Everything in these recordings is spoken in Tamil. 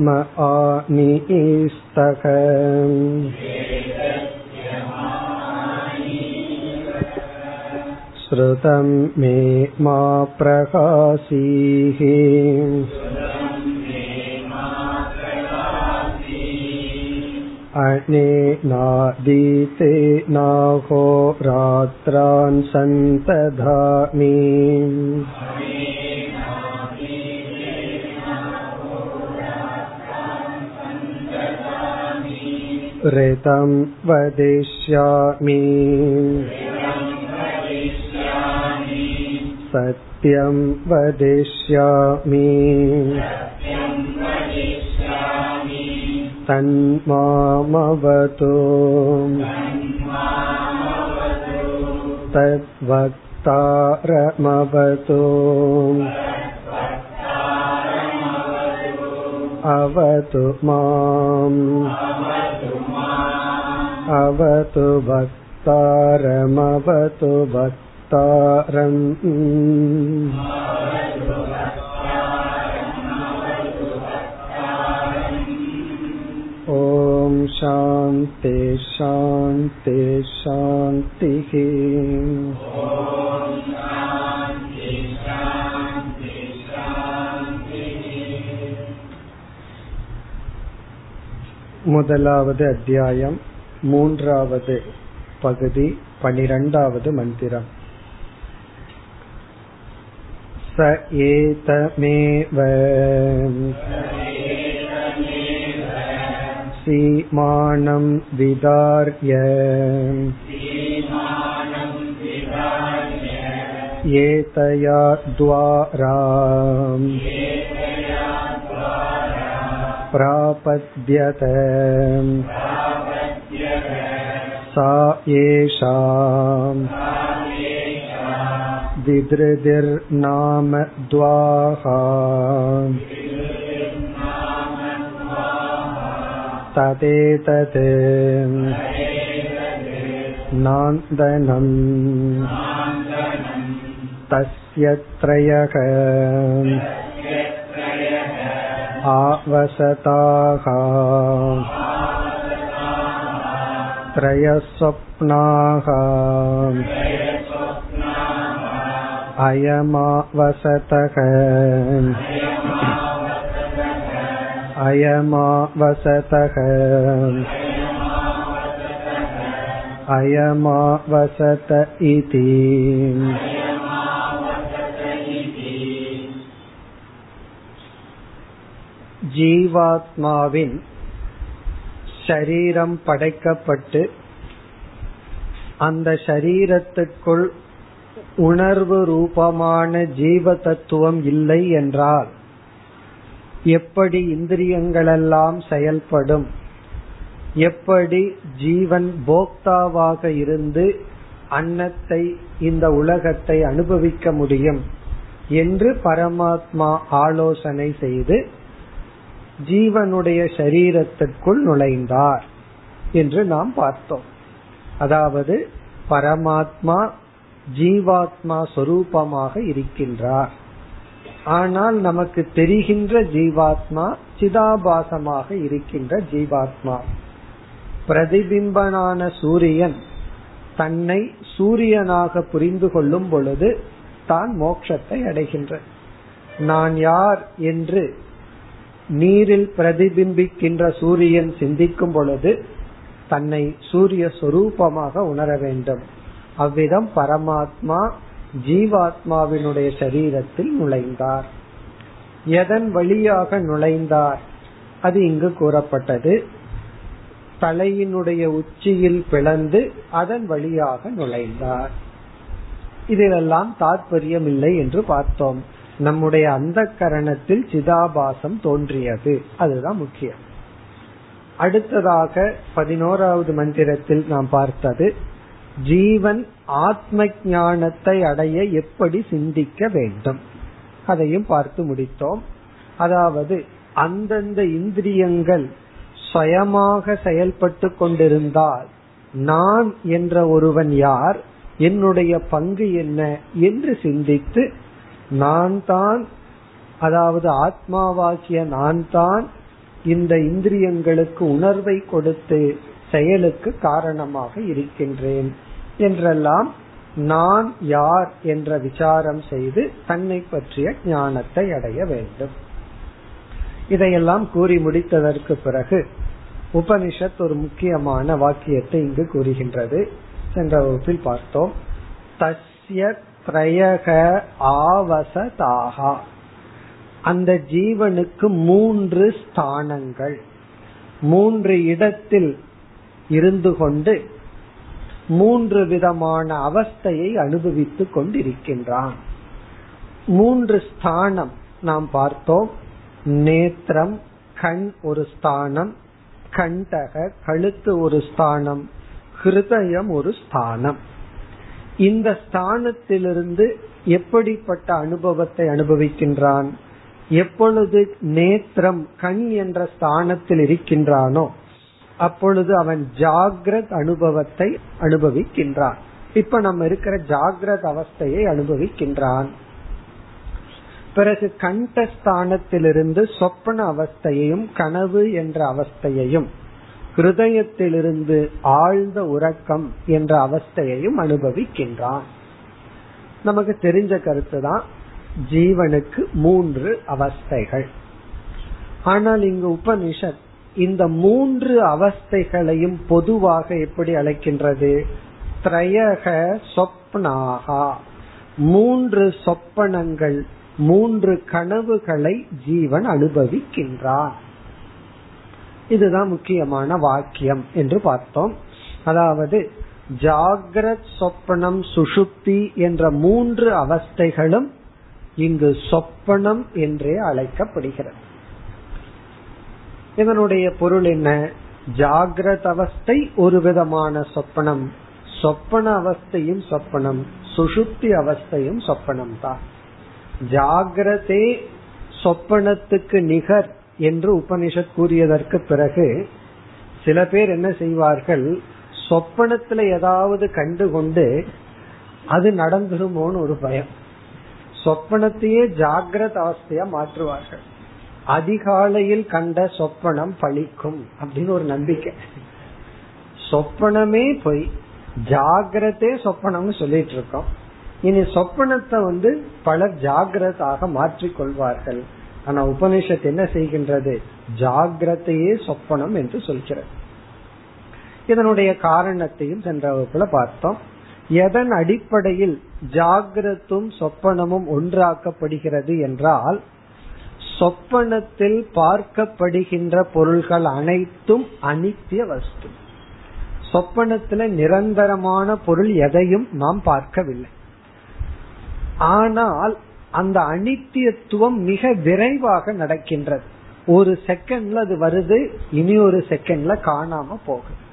म आनीस्तक श्रुतं मे मा प्रकाशीः अनेनादीते नाहो रात्रान् सन्तधामि ऋतं वदिष्यामि सत्यं वदिष्यामि तन्मामवतु तद्वक्तारमवतु अवतु माम् अवतु भक्तारमवतु भक्तारम् ॐ शान्ति शान्ति शान्तिः முதலாவது அத்தியாயம் மூன்றாவது பகுதி பனிரெண்டாவது மந்திரம் स एतमेव सीमानं विदार्य एतया द्वारा प्रापद्यत सा एषा विधृतिर्नाम द्वाहा। तदेतत् नान्दनम्। तस्य त्रयः। आवसताः। त्रयस्वप्नाः अयमावसतः अयमावसतः अयमावसत इति ஜீவாத்மாவின் ஷரீரம் படைக்கப்பட்டு அந்த ஷரீரத்துக்குள் உணர்வு ரூபமான ஜீவ தத்துவம் இல்லை என்றால் எப்படி இந்திரியங்களெல்லாம் செயல்படும்? எப்படி ஜீவன் போக்தாவாக இருந்து அன்னத்தை இந்த உலகத்தை அனுபவிக்க முடியும்? என்று பரமாத்மா ஆலோசனை செய்து ஜீவனுடைய சரீரத்திற்குள் நுழைந்தார் என்று நாம் பார்த்தோம். அதாவது பரமாத்மா ஜீவாத்மா சொரூபமாக இருக்கின்றார். ஆனால் நமக்கு தெரிகின்ற ஜீவாத்மா சிதாபாசமாக இருக்கின்ற ஜீவாத்மா. பிரதிபிம்பனான சூரியன் தன்னை சூரியனாக புரிந்து கொள்ளும் பொழுது தான் மோட்சத்தை அடைகின்ற. நான் யார் என்று நீரில் பிரதிபிம்பிக்கின்ற சூரியன் சிந்திக்கும் பொழுது தன்னை சூரிய சொரூபமாக உணர வேண்டும். அவ்விதம் பரமாத்மா ஜீவாத்மாவினுடைய சரீரத்தில் நுழைந்தார். எதன் வழியாக நுழைந்தார்? அது இங்கு கூறப்பட்டது. தலையினுடைய உச்சியில் பிளந்து அதன் வழியாக நுழைந்தார். இதிலெல்லாம் தாற்பயம் இல்லை என்று பார்த்தோம். நம்முடைய அந்த கரணத்தில் சிதாபாசம் தோன்றியது. அதுதான் முக்கியம். அடுத்ததாக பதினோராவது மந்திரத்தில் நாம் பார்த்தது ஜீவன் ஆத்ம ஞானத்தை அடைய எப்படி சிந்திக்க வேண்டும்? அதையும் பார்த்து முடித்தோம். அதாவது அந்தந்த இந்திரியங்கள் சுயமாக செயல்பட்டு கொண்டிருந்தால் நான் என்ற ஒருவன் யார் என்னுடைய பங்கு என்ன என்று சிந்தித்து நான் தான் அதாவது ஆத்மாவாகிய நான் தான் இந்த இந்திரியங்களுக்கு உணர்வை கொடுத்து செயலுக்கு காரணமாக இருக்கின்றேன். என்றெல்லாம் நான் யார் என்ற விசாரம் செய்து தன்னை பற்றிய ஞானத்தை அடைய வேண்டும். இதையெல்லாம் கூறி முடித்ததற்கு பிறகு உபனிஷத் ஒரு முக்கியமான வாக்கியத்தை இங்கு கூறுகின்றது. சென்ற வகுப்பில் பார்த்தோம். தஸ்ய பிரயக ஆவசதாகா. அந்த ஜீவனுக்கு மூன்று ஸ்தானங்கள். மூன்று இடத்தில் இருந்து கொண்டு மூன்று விதமான அவஸ்தையை அனுபவித்துக் கொண்டிருக்கின்றான். மூன்று ஸ்தானம் நாம் பார்த்தோம். நேத்திரம் கண் ஒரு ஸ்தானம் கண்டக கழுத்து ஒரு ஸ்தானம் ஹிருதயம் ஒரு ஸ்தானம். இந்த ஸ்தானத்திலிருந்து எப்படிப்பட்ட அனுபவத்தை அனுபவிக்கின்றான்? எப்பொழுது நேத்திரம் கண் என்ற ஸ்தானத்தில் இருக்கின்றானோ அப்பொழுது அவன் ஜாகிரத் அனுபவத்தை அனுபவிக்கின்றான். இப்ப நம்ம இருக்கிற ஜாகிரத அவஸ்தையை அனுபவிக்கின்றான். பிறகு கண்டஸ்தானத்திலிருந்து சொப்பன அவஸ்தையையும் கனவு என்ற அவஸ்தையையும் ஹிருதயத்திலிருந்து ஆழ்ந்த உறக்கம் என்ற அவஸ்தையையும் அனுபவிக்கின்றான். நமக்கு தெரிஞ்ச கருத்து தான் ஜீவனுக்கு மூன்று அவஸ்தைகள். ஆனால் இங்கு உபனிஷத் இந்த மூன்று அவஸ்தைகளையும் பொதுவாக எப்படி அழைக்கின்றது? திரையக சொப்னாகா. மூன்று சொப்பனங்கள் மூன்று கனவுகளை ஜீவன் அனுபவிக்கின்றான். இதுதான் முக்கியமான வாக்கியம் என்று பார்த்தோம். அதாவது ஜாகிரத் சொப்பனம் சுஷுப்தி என்ற மூன்று அவஸ்தைகளும் இங்கு சொப்பனம் என்றே அழைக்கப்படுகிறது. இதனுடைய பொருள் என்ன? ஜாகிரத அவஸ்தை ஒரு விதமான சொப்பனம். சொப்பன அவஸ்தையும் சொப்பனம் சுஷுப்தி அவஸ்தையும் சொப்பனம் தான் ஜாகிரதே சொப்பனத்துக்கு நிகர் என்று உபனிஷத் கூறியதற்கு பிறகு சில பேர் என்ன செய்வார்கள் சொப்பனத்துல ஏதாவது கண்டுகொண்டு அது நடந்துருமோன்னு ஒரு பயம். சொப்பனத்தையே ஜாகிரத அவஸ்தையா மாற்றுவார்கள். அதிகாலையில் கண்ட சொப்பனம் பழிக்கும் அப்படின்னு ஒரு நம்பிக்கை. சொப்பனமே போய். ஜாகிரதே சொப்பனம்னு சொல்லிட்டு இருக்கோம். இனி சொப்பனத்தை வந்து பலர் ஜாகிரதாக மாற்றிக் கொள்வார்கள் ஆனா உபனிஷத் என்ன செய்கின்றது? ஜாகிரதையே சொப்பனம் என்று சொல்கிறது. இதனுடைய காரணத்தையும் சென்ற வகுப்புல பார்த்தோம். எதன் அடிப்படையில் ஜாகிரத்தும் சொப்பனமும் ஒன்றாக்கப்படுகிறது என்றால் சொப்பனத்தில் பார்க்கப்படுகின்ற பொருள்கள் அனைத்தும் அனித்திய வஸ்து. சொப்பனத்துல நிரந்தரமான பொருள் எதையும் நாம் பார்க்கவில்லை. ஆனால் அந்த அனித்தியத்துவம் மிக விரைவாக நடக்கின்றது. ஒரு செகண்ட்ல அது வருது இனி ஒரு செகண்ட்ல காணாம போகும்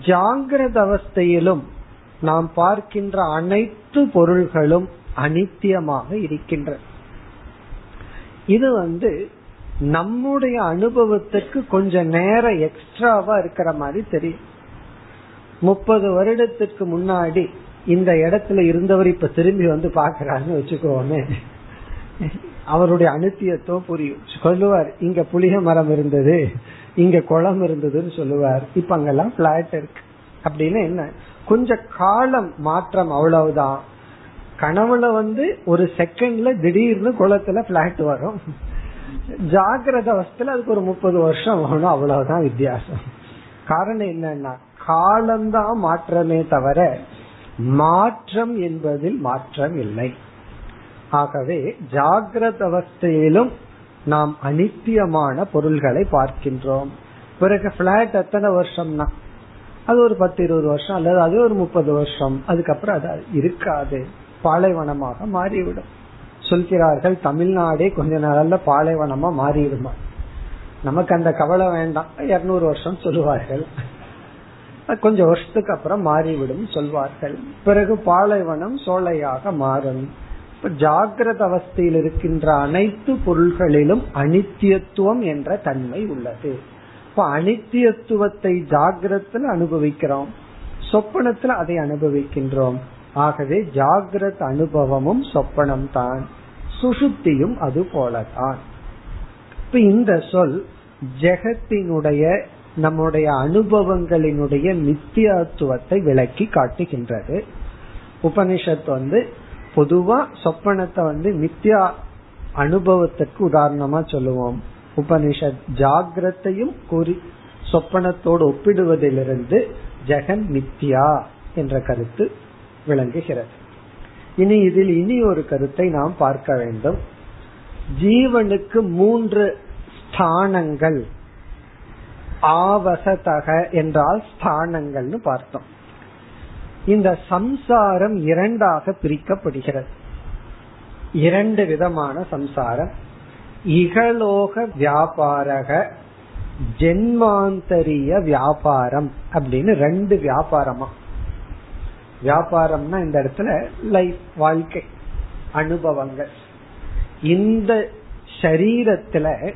ஜாகிரத அவஸ்தையிலும் நாம் பார்க்கின்ற அனைத்து பொருள்களும் அனித்தியமாக இருக்கின்றது இது வந்து நம்முடைய அனுபவத்துக்கு கொஞ்சம் நேரம் எக்ஸ்ட்ராவா இருக்கிற மாதிரி தெரியும். முப்பது வருடத்துக்கு முன்னாடி இந்த இடத்துல இருந்தவர் இப்ப திரும்பி வந்து பாக்குறாருன்னு வச்சுக்கோமே. அவருடைய அனுத்தியத்தோ புரியும். சொல்லுவார் இங்க புளிய மரம் இருந்தது இங்க குளம் இருந்ததுன்னு சொல்லுவார். இப்ப அங்கெல்லாம் பிளாட் இருக்கு. அப்படின்னு என்ன? கொஞ்ச காலம் மாற்றம் அவ்வளவுதான். கனவுல வந்து ஒரு செகண்ட்ல திடீர்னு குளத்துல பிளாட் வரும். ஜாகிரத அவஸ்தில அதுக்கு ஒரு முப்பது வருஷம் ஆகணும். அவ்வளவுதான் வித்தியாசம். காரணம் என்னன்னா காலம்தான் மாற்றமே தவிர மாற்றம் என்பதில் மாற்றம் இல்லை. ஆகவே ஜாகிரத அவஸ்தையிலும் நாம் அனித்தியமான பொருள்களை பார்க்கின்றோம். பிறகு பிளாட் எத்தனை வருஷம்னா? அது ஒரு பத்து இருபது வருஷம் அல்லது அது ஒரு முப்பது வருஷம். அதுக்கப்புறம் அது இருக்காது. பாலைவனமாக மாறிவிடும். சொல்கிறார்கள் தமிழ்நாடே கொஞ்ச நாள்ல பாலைவனமா மாறிடுமா நமக்கு அந்த கவலை வேண்டாம். இருநூறு வருஷம் சொல்லுவார்கள். கொஞ்சம் வருஷத்துக்கு அப்புறம் மாறிவிடும் சொல்வார்கள். பிறகு பாலைவனம் சோலையாக மாறும். ஜாகிரத அவஸ்தையில் இருக்கின்ற அனைத்து பொருள்களிலும் அனித்தியத்துவம் என்ற தன்மை உள்ளது. இப்ப அனித்தியத்துவத்தை ஜாகிரத்தில் அனுபவிக்கிறோம். சொப்பனத்துல அதை அனுபவிக்கின்றோம். ஆகவே ஜாகிரத அனுபவமும் சொப்பனம் தான் சுசுப்தியும் அது போலதான் இப்ப இந்த சொல் ஜெகத்தினுடைய நம்முடைய அனுபவங்களினுடைய நித்தியத்துவத்தை விளக்கி காட்டுகின்றது. உபனிஷத் வந்து பொதுவா சொப்பனத்தை வந்து நித்யா அனுபவத்துக்கு உதாரணமா சொல்லுவோம். உபனிஷத் ஜாகிரத்தையும் கூறி சொப்பனத்தோடு ஒப்பிடுவதிலிருந்து ஜெகன் மித்யா என்ற கருத்து விளங்குகிறது. இனி இதில் இனி ஒரு கருத்தை நாம் பார்க்க வேண்டும். ஜீவனுக்கு மூன்று ஸ்தானங்கள் ஆவசதக என்றால் ஸ்தானங்கள்னு பார்த்தோம். இந்த சம்சாரம் இரண்டாக பிரிக்கப்படுகிறது. இரண்டு விதமான சம்சாரம். இகலோக வியாபாரக ஜென்மாந்தரிய வியாபாரம் அப்படின்னு ரெண்டு வியாபாரமா. வியாபாரம்னா இந்த இடத்துல லைஃப் வாழ்க்கை அனுபவங்கள். இந்த சரீரத்துல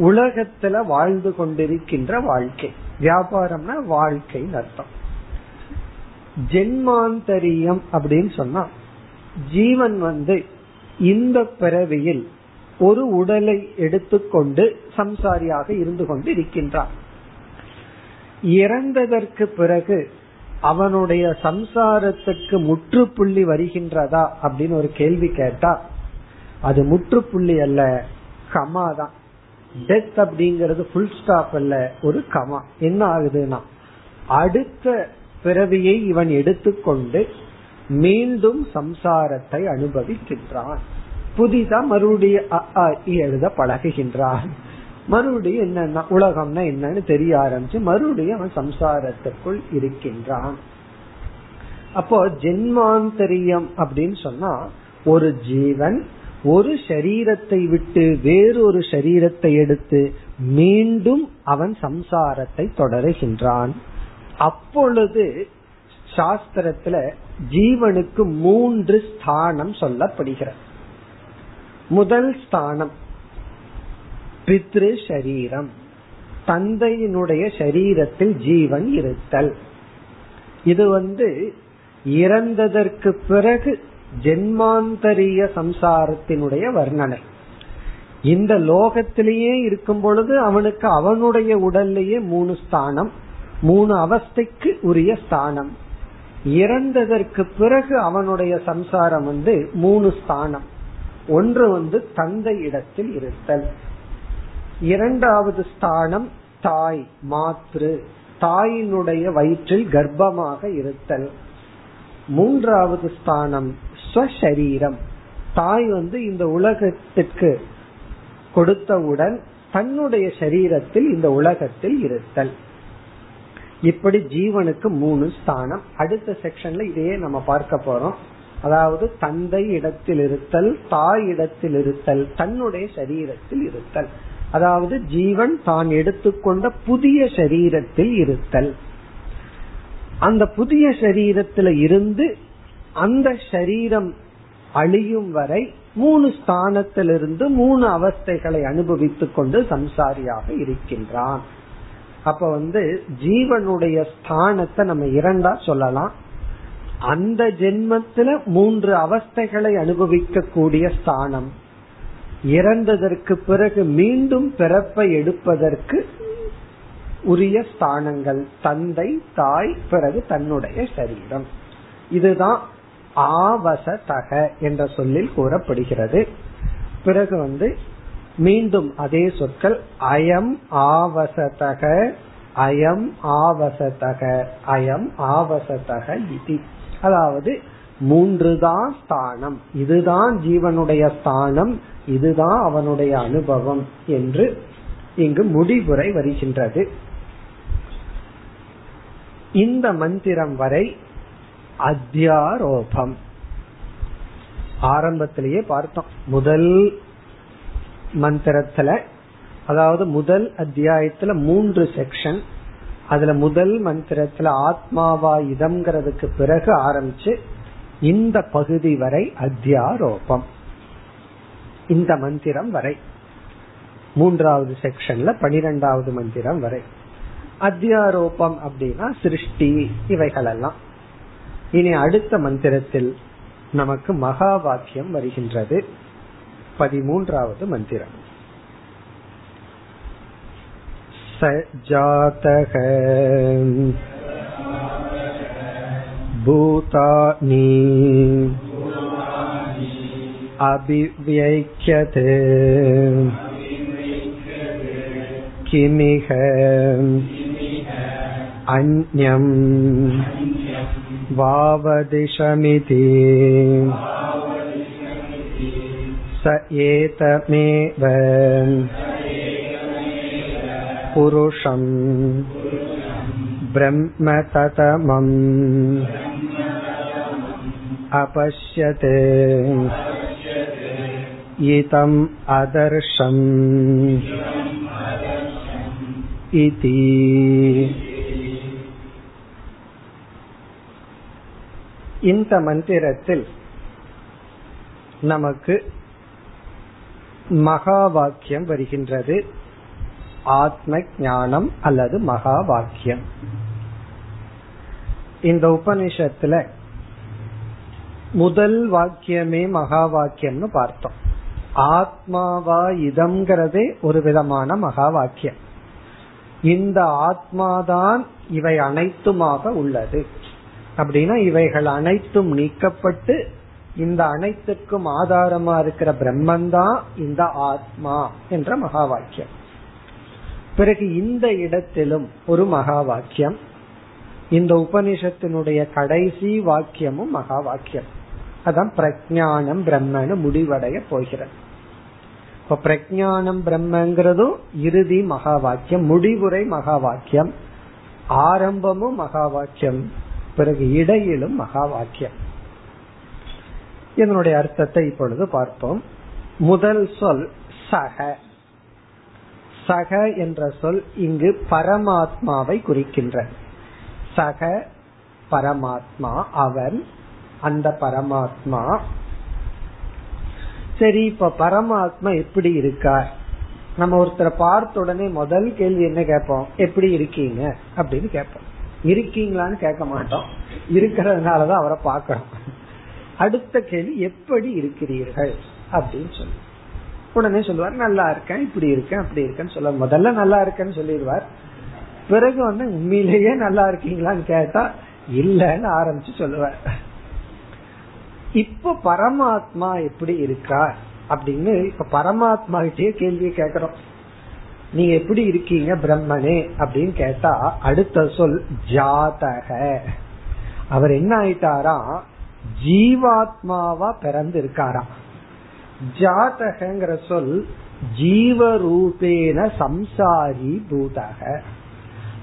உலகத்துல வாழ்ந்து கொண்டிருக்கின்ற வாழ்க்கை. வியாபாரம்னா வாழ்க்கை அர்த்தம். ஜென்மாந்தரியம் அப்படின்னு சொன்னா ஜீவன் வந்து இந்த பிறவியில் ஒரு உடலை எடுத்துக்கொண்டு சம்சாரியாக இருந்து கொண்டு இருக்கின்றான் இறந்ததற்கு பிறகு அவனுடைய சம்சாரத்துக்கு முற்றுப்புள்ளி வருகின்றதா அப்படின்னு ஒரு கேள்வி கேட்டா அது முற்றுப்புள்ளி அல்ல கமா தான் டெத் அப்படிங்கறது ஃபுல் ஸ்டாப் அல்ல ஒரு கமா என்ன ஆகுதுன்னா அடுத்த பிறவியை இவன் எடுத்துக்கொண்டு மீண்டும் சம்சாரத்தை அனுபவிக்கின்றான். புதிதா மறுபடியும் எழுத பழகுகின்றான். மறுபடியும் என்னன்னா உலகம்னா என்னன்னு தெரிய ஆரம்பிச்சு மறுபடியும் அவன் சம்சாரத்திற்குள் இருக்கின்றான். அப்போ ஜென்மாந்தரியம் அப்படின்னு சொன்னா ஒரு ஜீவன் ஒரு சரீரத்தை விட்டு வேறொரு சரீரத்தை எடுத்து மீண்டும் அவன் சம்சாரத்தை தொடருகின்றான். அப்பொழுது சாஸ்திரத்துல ஜீவனுக்கு மூன்று ஸ்தானம் சொல்லப்படுகிறது. முதல் ஸ்தானம் பித்ரு சரீரம். தந்தையினுடைய சரீரத்தில் ஜீவன் இருத்தல். இது வந்து இறந்ததற்கு பிறகு ஜென்மாந்தரிய சம்சாரத்தினுடைய வர்ணனை. இந்த லோகத்திலேயே இருக்கும் பொழுது அவனுக்கு அவனுடைய உடல்லையே மூணு ஸ்தானம் மூணு அவஸ்தைக்கு உரிய ஸ்தானம். இறந்ததற்கு பிறகு அவனுடைய சம்சாரம் வந்து மூணு ஸ்தானம். ஒன்று வந்து தந்தை இடத்தில் இருத்தல். இரண்டாவது ஸ்தானம் தாய் மாத்ரு. தாயினுடைய வயிற்றில் கர்ப்பமாக இருத்தல். மூன்றாவது ஸ்தானம் ஸ்வசரீரம். தாய் வந்து இந்த உலகத்திற்கு கொடுத்தவுடன் தன்னுடைய சரீரத்தில் இந்த உலகத்தில் இருத்தல். இப்படி ஜீவனுக்கு மூணு ஸ்தானம். அடுத்த செக்ஷன்ல இதையே நம்ம பார்க்க போறோம். அதாவது தந்தை இடத்தில் இருத்தல் தாய் இடத்தில் இருத்தல் தன்னுடைய சரீரத்தில் இருத்தல். அதாவது ஜீவன் தான் எடுத்துக்கொண்ட புதிய சரீரத்தில் இருத்தல். அந்த புதிய சரீரத்துல இருந்து அந்த சரீரம் அழியும் வரை மூணு ஸ்தானத்திலிருந்து மூணு அவஸ்தைகளை அனுபவித்துக் கொண்டு சம்சாரியாக இருக்கின்றான். அப்ப வந்து ஜீவனுடைய ஸ்தானத்தை நம்ம இரண்டா சொல்லலாம். அந்த ஜென்மத்துல மூன்று அவஸ்தைகளை அனுபவிக்க கூடிய ஸ்தானம். இறந்ததற்கு பிறகு மீண்டும் பிறப்பை எடுப்பதற்கு உரிய ஸ்தானங்கள். தந்தை தாய் பிறகு தன்னுடைய சரீரம். இதுதான் ஆவசதக என்ற சொல்லில் கூறப்படுகிறது. பிறகு வந்து மீண்டும் அதே சொற்கள் அயம் ஆவசதக அயம் ஆவசதக அயம் ஆவசதக இது. அதாவது மூன்றுதான் ஸ்தானம். இதுதான் ஜீவனுடைய ஸ்தானம் இதுதான் அவனுடைய அனுபவம் என்று இங்கு முடிவுரை வருகின்றது. இந்த மந்திரம் வரை அத்தியாரோபம். ஆரம்பத்திலேயே பார்த்தோம். முதல் மந்திரத்துல அதாவது முதல் அத்தியாயத்துல மூன்று செக்ஷன் அதுல முதல் மந்திரத்துல ஆத்மாவா இதம்ங்கிறதுக்கு பிறகு ஆரம்பிச்சு இந்த பகுதி வரை அத்தியாரோபம். இந்த மந்திரம் வரை. மூன்றாவது செக்ஷன்ல பனிரெண்டாவது மந்திரம் வரை. அத்தியாரோபம் அப்படின்னா சிருஷ்டி இவைகளெல்லாம். இனி அடுத்த மந்திரத்தில் நமக்கு மகா வாக்கியம் வருகின்றது பதிமூன்றாவது மந்திரம் स जातः भूतानि अभिव्यैक्यते किमिह अन्यम् वावदिशमिति स एतमेव पुरुषम् ब्रह्म ततमम् अपश्यते इतम् अदर्शम् इति இந்த மந்திரத்தில் நமக்கு மகா வாக்கியம் வருகின்றது. ஆத்ம ஞானம் அல்லது மகா வாக்கியம் இந்த உபனிஷத்துல முதல் வாக்கியமே மகா வாக்கியம்னு பார்த்தோம். ஆத்மாவா இதம்ங்கிறதே ஒரு விதமான மகா வாக்கியம் இந்த ஆத்மாதான் இவை அனைத்துமாக உள்ளது. அப்படின்னா இவைகள் அனைத்தும் நீக்கப்பட்டு இந்த அனைத்துக்கும் ஆதாரமா இருக்கிற பிரம்மந்தான் இந்த ஆத்மா என்ற மகா வாக்கியம் பிறகு இந்த இடத்திலும் ஒரு மகா வாக்கியம் இந்த உபனிஷத்தினுடைய கடைசி வாக்கியமும் மகா வாக்கியம் அதான் பிரஜானம் பிரம்மனு முடிவடைய போகிறது. இப்ப பிரஜானம் பிரம்மங்கிறதும் இறுதி மகா வாக்கியம் முடிவுரை மகா வாக்கியம் ஆரம்பமும் மகா வாக்கியம் பிறகு இடையிலும் மகா வாக்கியம். இதனுடைய அர்த்தத்தை இப்பொழுது பார்ப்போம். முதல் சொல் சக. சக என்ற சொல் இங்கு பரமாத்மாவை குறிக்கின்ற. சக பரமாத்மா அவன் அந்த பரமாத்மா. சரி இப்ப பரமாத்மா எப்படி இருக்கார் நம்ம ஒருத்தரை பார்த்த உடனே முதல் கேள்வி என்ன கேட்போம்? எப்படி இருக்கீங்க? அப்படின்னு கேட்போம். இருக்கீங்களான்னு கேட்க மாட்டோம். இருக்கிறதுனாலதான் அவரை பார்க்கணும். அடுத்த கேள்வி எப்படி இருக்கிறீர்கள்? அப்படின்னு சொல்லி. உடனே சொல்லுவார் நல்லா இருக்கேன் இப்படி இருக்கேன் அப்படி இருக்கேன்னு சொல்ல முதல்ல நல்லா இருக்கேன்னு சொல்லிடுவார். பிறகு வந்து உண்மையிலேயே நல்லா இருக்கீங்களான்னு கேட்டா இல்லன்னு ஆரம்பிச்சு சொல்லுவார். இப்ப பரமாத்மா எப்படி இருக்கார்? அப்படின்னு இப்ப பரமாத்மா கிட்டே கேள்வியை கேக்குறோம் நீங்க எப்படி இருக்கீங்க பிரம்மனே அப்படின்னு கேட்டா அடுத்த சொல் ஜாதக. அவர் என்ன ஆயிட்டாரா? ஜீவாத்மாவா பிறந்து இருக்காராம் ஜாதகங்கிற சொல் ஜீவரூபேன சம்சாரி பூதக.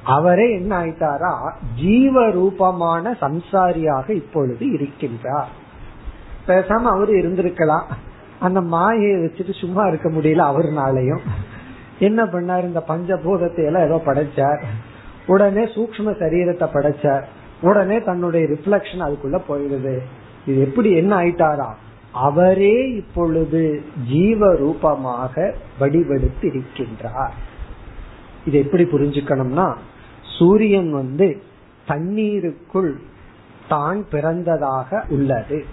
அவரே என்ன ஆயிட்டாரா? ஜீவரூபமான சம்சாரியாக இப்பொழுது இருக்கின்றார். பேசாம அவரு இருந்திருக்கலாம். அந்த மாயையை வச்சுட்டு சும்மா இருக்க முடியல அவருனாலையும். என்ன பண்ணார்? இந்த பஞ்சபூதத்தை எல்லாம் ஏதோ படைச்சார். உடனே சூக்ம சரீரத்தை படைச்சார். உடனே தன்னுடைய ரிஃப்ளக்ஷன் அதுக்குள்ள போயிடுது இது எப்படி என்ன ஆயிட்டாரா? அவரே இப்பொழுது ஜீவ ரூபமாக வடிவெடுத்து இருக்கின்றார் இது எப்படி புரிஞ்சுக்கணும்னா சூரியன் வந்து தண்ணீருக்குள் தான் பிறந்ததாக உள்ளது.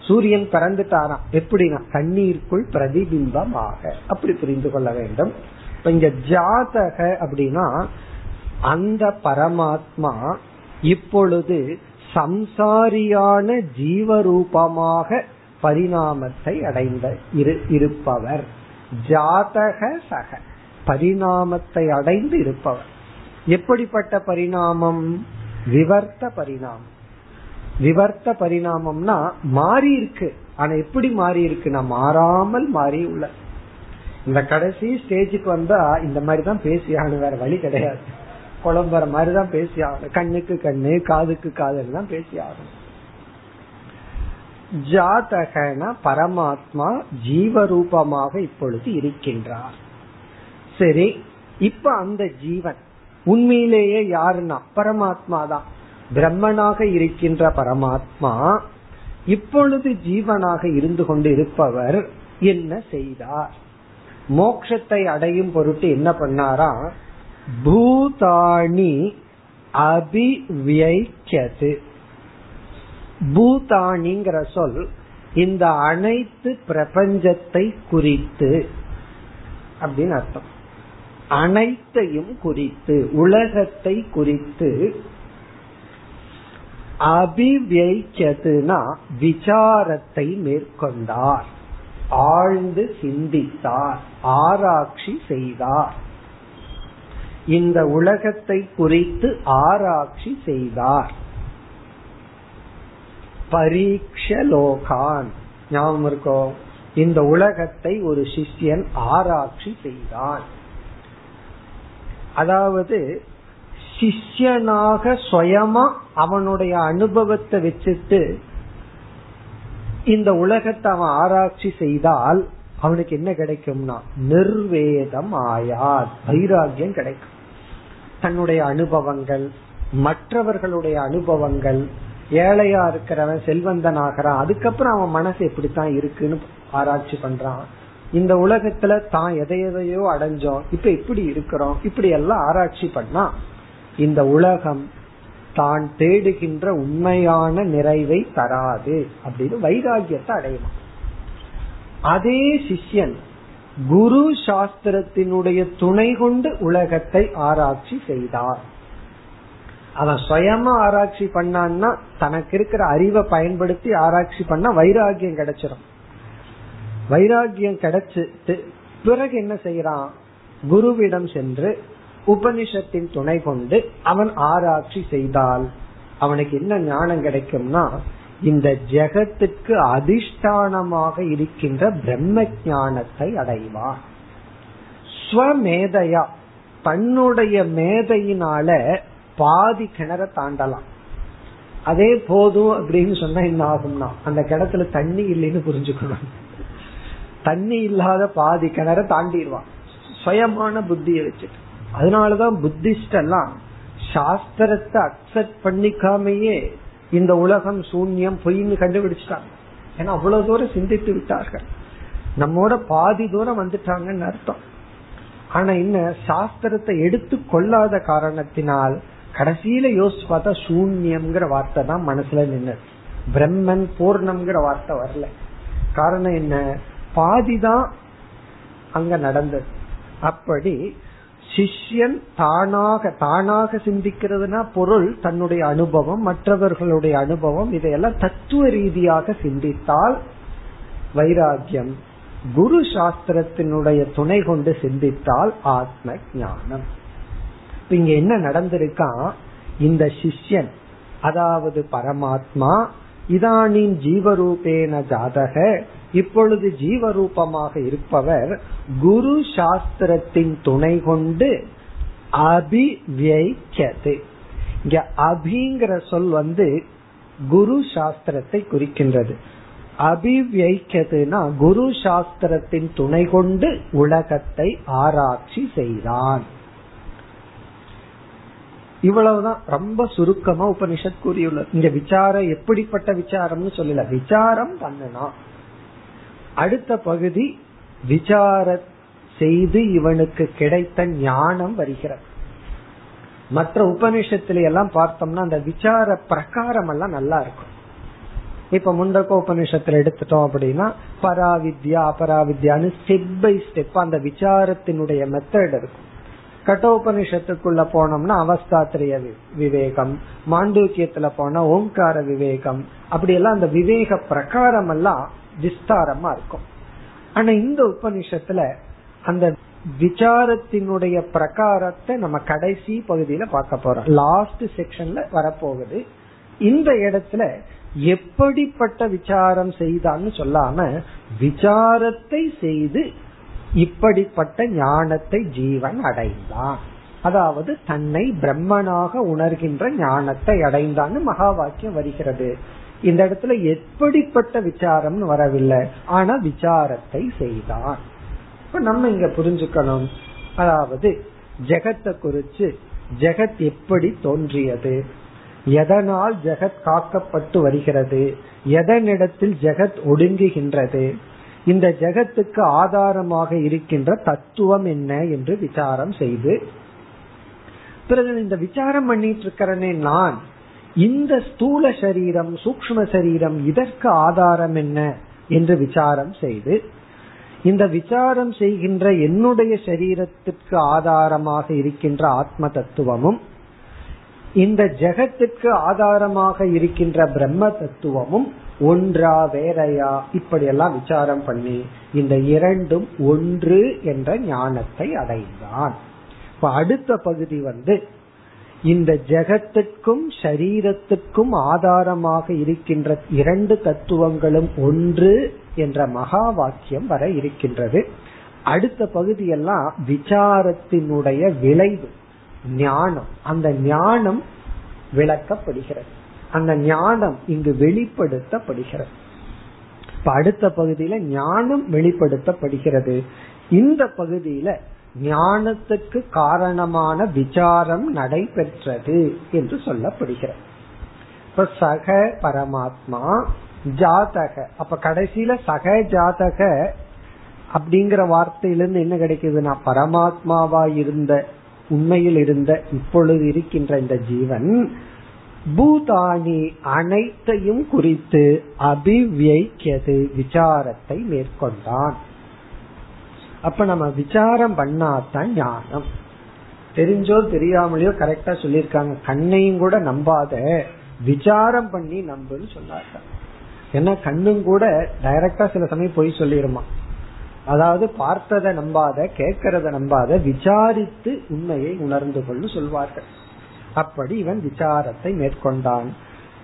சூரியன் பிறந்துட்டாராம். எப்படின்னா தண்ணீருக்குள் பிரதிபிம்பமாக. அப்படி புரிந்து கொள்ள வேண்டும். இப்ப இங்க ஜாதக அப்படின்னா அந்த பரமாத்மா இப்பொழுது சம்சாரியான ஜீவரூபமாக பரிணாமத்தை அடைந்த இருப்பவர். ஜாதக சக பரிணாமத்தை அடைந்து இருப்பவர். எப்படிப்பட்ட பரிணாமம்? விவர்த்த பரிணாமம். விவர்த்த பரிணாமம்னா மாறி இருக்கு. ஆனா எப்படி மாறி இருக்குன்னா மாறாமல் மாறி உள்ள இந்த கடைசி ஸ்டேஜுக்கு வந்தா இந்த மாதிரி தான் பேசி ஆகணும் வேற வழி கிடையாது. குழம்புற மாதிரி தான் பேசி ஆகணும். கண்ணுக்கு கண்ணு காதுக்கு காதுன்னு தான் பேசி ஆகணும். ஜாதகன பரமாத்மா ஜீவரூபமாக இப்பொழுது இருக்கின்றார். சரி இப்ப அந்த ஜீவன் உண்மையிலேயே யாருன்னா? பரமாத்மா தான் பிரம்மனாக இருக்கின்ற பரமாத்மா இப்பொழுது ஜீவனாக இருந்து கொண்டு இருப்பவர் என்ன செய்தார்? மோக்ஷத்தை அடையும் பொருட்டு என்ன பண்ணாரா? பூதாணி அபிவியது பூதாணிங்கிற சொல் இந்த அனைத்து பிரபஞ்சத்தை குறித்து அப்படின்னு அர்த்தம். அனைத்தையும் குறித்து உலகத்தை குறித்து அபிவியதுனா விசாரத்தை மேற்கொண்டார். ஆழ்ந்து சிந்தித்தார் ஆராய்ச்சி செய்தார். இந்த உலகத்தை குறித்து ஆராய்ச்சி செய்தார். பரீட்சலோகான் ஞாபகம் இருக்கோ? இந்த உலகத்தை ஒரு சிஷ்யன் ஆராய்ச்சி செய்தான். அதாவது சிஷ்யனாக சுயமா அவனுடைய அனுபவத்தை வச்சுட்டு இந்த உலகத்தை அவன் ஆராய்ச்சி செய்தால் அவனுக்கு என்ன கிடைக்கும்னா நிர்வேதம் ஆயாத் வைராகியம் கிடைக்கும். தன்னுடைய அனுபவங்கள் மற்றவர்களுடைய அனுபவங்கள் ஏழையா இருக்கிறவன் செல்வந்தன் ஆகிறான் அதுக்கப்புறம் அவன் மனசு எப்படித்தான் இருக்குன்னு ஆராய்ச்சி பண்றான். இந்த உலகத்துல தான் எதை எதையோ அடைஞ்சோம் இப்ப இப்படி இருக்கிறோம் இப்படி எல்லாம் ஆராய்ச்சி பண்ணா இந்த உலகம் தான் தேடுகின்ற உண்மையான நிறைவை தராது அப்படின்னு வைராகியத்தை அடையணும். அதே சிஷ்யன் குரு சாஸ்திரத்தினுடைய துணை கொண்டு உலகத்தை ஆராய்ச்சி செய்தார். அவன் சுயமா ஆராய்ச்சி பண்ணான்னா தனக்கு இருக்கிற அறிவை பயன்படுத்தி ஆராய்ச்சி பண்ணா வைராகியம் கிடைச்சிடும் வைராகியம் கிடைச்சிட்டு பிறகு என்ன செய்யறான்? குருவிடம் சென்று உபனிஷத்தின் துணை கொண்டு அவன் ஆராய்ச்சி செய்தால் அவனுக்கு என்ன ஞானம் கிடைக்கும்னா இந்த ஜெகத்துக்கு அதிஷ்டானமாக இருக்கின்ற பிரம்ம ஞானத்தை அடைவான். ஸ்வமேதையா தன்னுடைய மேதையினால பாதி கிணற தாண்டலாம். அதே போதும் அப்படின்னு சொன்னா என்ன ஆகும்னா அந்த கிணத்துல தண்ணி இல்லைன்னு புரிஞ்சுக்கணும். தண்ணி இல்லாத பாதி கிணற தாண்டிடுவான். சுயமான புத்தியை வச்சுட்டு. அதனாலதான் புத்திஸ்ட் எல்லாம் சாஸ்திரத்தை அக்செப்ட் பண்ணிக்காமையே இந்த உலகம் சூன்யம் பொய்ன்னு கண்டுபிடிச்சிட்டாங்க. ஏன்னா அவ்வளவு தூரம் சிந்தித்து விட்டார்கள். நம்மோட பாதி தூரம் வந்துட்டாங்கன்னு அர்த்தம். ஆனா என்ன சாஸ்திரத்தை எடுத்து கொள்ளாத காரணத்தினால் கடைசியில யோசிச்சு பார்த்தா சூன்யம்ங்கிற வார்த்தை தான் மனசுல நின்று பிரம்மன் பூர்ணம்ங்கிற வார்த்தை வரல. காரணம் என்ன? பாதிதான் அங்க நடந்தது. அப்படி சிஷ்யன் தானாக தானாக சிந்திக்கிறதுனா பொருள் தன்னுடைய அனுபவம் மற்றவர்களுடைய அனுபவம் இதையெல்லாம் தத்துவ ரீதியாக சிந்தித்தால் வைராகியம் குரு சாஸ்திரத்தினுடைய துணை கொண்டு சிந்தித்தால் ஆத்ம ஞானம் இங்க என்ன நடந்திருக்கா? இந்த சிஷ்யன் அதாவது பரமாத்மா இதானின் ஜீவரூபேன ஜாதக இப்பொழுது ஜீவரூபமாக இருப்பவர் குரு சாஸ்திரத்தின் துணை கொண்டு அபிவியது இங்க அபிங்கிற சொல் வந்து குரு சாஸ்திரத்தை குறிக்கின்றது. அபிவியதுனா குரு சாஸ்திரத்தின் துணை கொண்டு உலகத்தை ஆராய்ச்சி செய்தான். இவ்வளவுதான் ரொம்ப சுருக்கமா உபனிஷத் கூறியுள்ளது. இந்த விசாரம் எப்படிப்பட்ட விசாரம்னு சொல்லல. விசாரம் பண்ணனா. அடுத்த பகுதி விசார செய்து இவனுக்கு கிடைத்த ஞானம் வருகிறது. மற்ற உபனிஷத்துல எல்லாம் பார்த்தோம்னா அந்த விசார பிரகாரம் எல்லாம் நல்லா இருக்கும். இப்ப முண்டக்க உபனிஷத்துல எடுத்துட்டோம் அப்படின்னா பராவித்யா அபராவித்யான்னு ஸ்டெப் பை ஸ்டெப் அந்த விசாரத்தினுடைய மெத்தட் இருக்கும். கட்டோபனிஷத்துக்குள்ள போனோம்னா அவஸ்தாத்திரிய விவேகம் மாண்டூக்கியத்துல போனா ஓங்கார விவேகம் அப்படி எல்லாம் அந்த விவேக பிரகாரம் எல்லாம் விஸ்தாரமா இருக்கும். ஆனா இந்த உபனிஷத்துல அந்த விசாரத்தினுடைய பிரகாரத்தை நம்ம கடைசி பகுதியில பார்க்க போறோம். லாஸ்ட் செக்ஷன்ல வரப்போகுது. இந்த இடத்துல எப்படிப்பட்ட விசாரம் செய்தான்னு சொல்லாம விசாரத்தை செய்து இப்படிப்பட்ட ஞானத்தை ஜீவன் அடைந்தான். அதாவது தன்னை பிரம்மனாக உணர்கின்ற ஞானத்தை அடைந்தான்னு மகா வாக்கியம் வருகிறது. இந்த இடத்துல எப்படிப்பட்ட விசாரம் வரவில்லை. ஆனா விசாரத்தை செய்தான். இப்ப நம்ம இங்க புரிஞ்சுக்கணும். அதாவது ஜெகத்தை குறிச்சு ஜெகத் எப்படி தோன்றியது? எதனால் ஜெகத் காக்கப்பட்டு வருகிறது? எதனிடத்தில் ஜெகத் ஒடுங்குகின்றது? இந்த ஜெகத்துக்கு ஆதாரமாக இருக்கின்ற தத்துவம் என்ன என்று விசாரம் செய்து பிறகு இந்த விசாரம் பண்ணிட்டு இருக்கிறனே நான் இந்த ஸ்தூல சரீரம் சூக்ம சரீரம் இதற்கு ஆதாரம் என்ன என்று விசாரம் செய்து இந்த விசாரம் செய்கின்ற என்னுடைய சரீரத்திற்கு ஆதாரமாக இருக்கின்ற ஆத்ம தத்துவமும் இந்த ஜெகத்துக்கு ஆதாரமாக இருக்கின்ற பிரம்ம தத்துவமும் ஒன்றா வேறையா? இப்படியெல்லாம் விசாரம் பண்ணி இந்த இரண்டும் ஒன்று என்ற ஞானத்தை அடைந்தான். இப்ப அடுத்த பகுதி வந்து இந்த ஜெகத்துக்கும் சரீரத்துக்கும் ஆதாரமாக இருக்கின்ற இரண்டு தத்துவங்களும் ஒன்று என்ற மகா வாக்கியம் வர இருக்கின்றது. அடுத்த பகுதியெல்லாம் விசாரத்தினுடைய விளைவு ஞானம். அந்த ஞானம் விளக்கப்படுகிறது. அந்த ஞானம் இங்கு வெளிப்படுத்தப்படுகிறது. இப்ப அடுத்த பகுதியில ஞானம் வெளிப்படுத்தப்படுகிறது. இந்த பகுதியில ஞானத்துக்கு காரணமான விசாரம் நடைபெற்றது என்று சொல்லப்படுகிறது. இப்ப சக பரமாத்மா ஜாதக. அப்ப கடைசியில சக ஜாதக அப்படிங்கிற வார்த்தையிலிருந்து என்ன கிடைக்குதுன்னா பரமாத்மாவா இருந்த உண்மையில் இருந்த இப்பொழுது இருக்கின்ற இந்த ஜீவன் பூதானி அனைத்தையும் குறித்து அபிவியக்கியது விசாரத்தை மேற்கொண்டான். அப்ப நம்ம விசாரம் பண்ணாதான் ஞானம். தெரிஞ்சோ தெரியாமலையோ கரெக்டா சொல்லிருக்காங்க கண்ணையும் கூட நம்பாத விசாரம் பண்ணி நம்புன்னு சொன்னாங்க ஏன்னா கண்ணும் கூட டைரக்டா சில சமயம் போய் சொல்லிருமா. அதாவது பார்த்ததை நம்பாத கேட்கறத நம்பாத விசாரித்து உண்மையை உணர்ந்து கொள்ளு சொல்வார்கள். அப்படி இவன் விசாரத்தை மேற்கொண்டான்.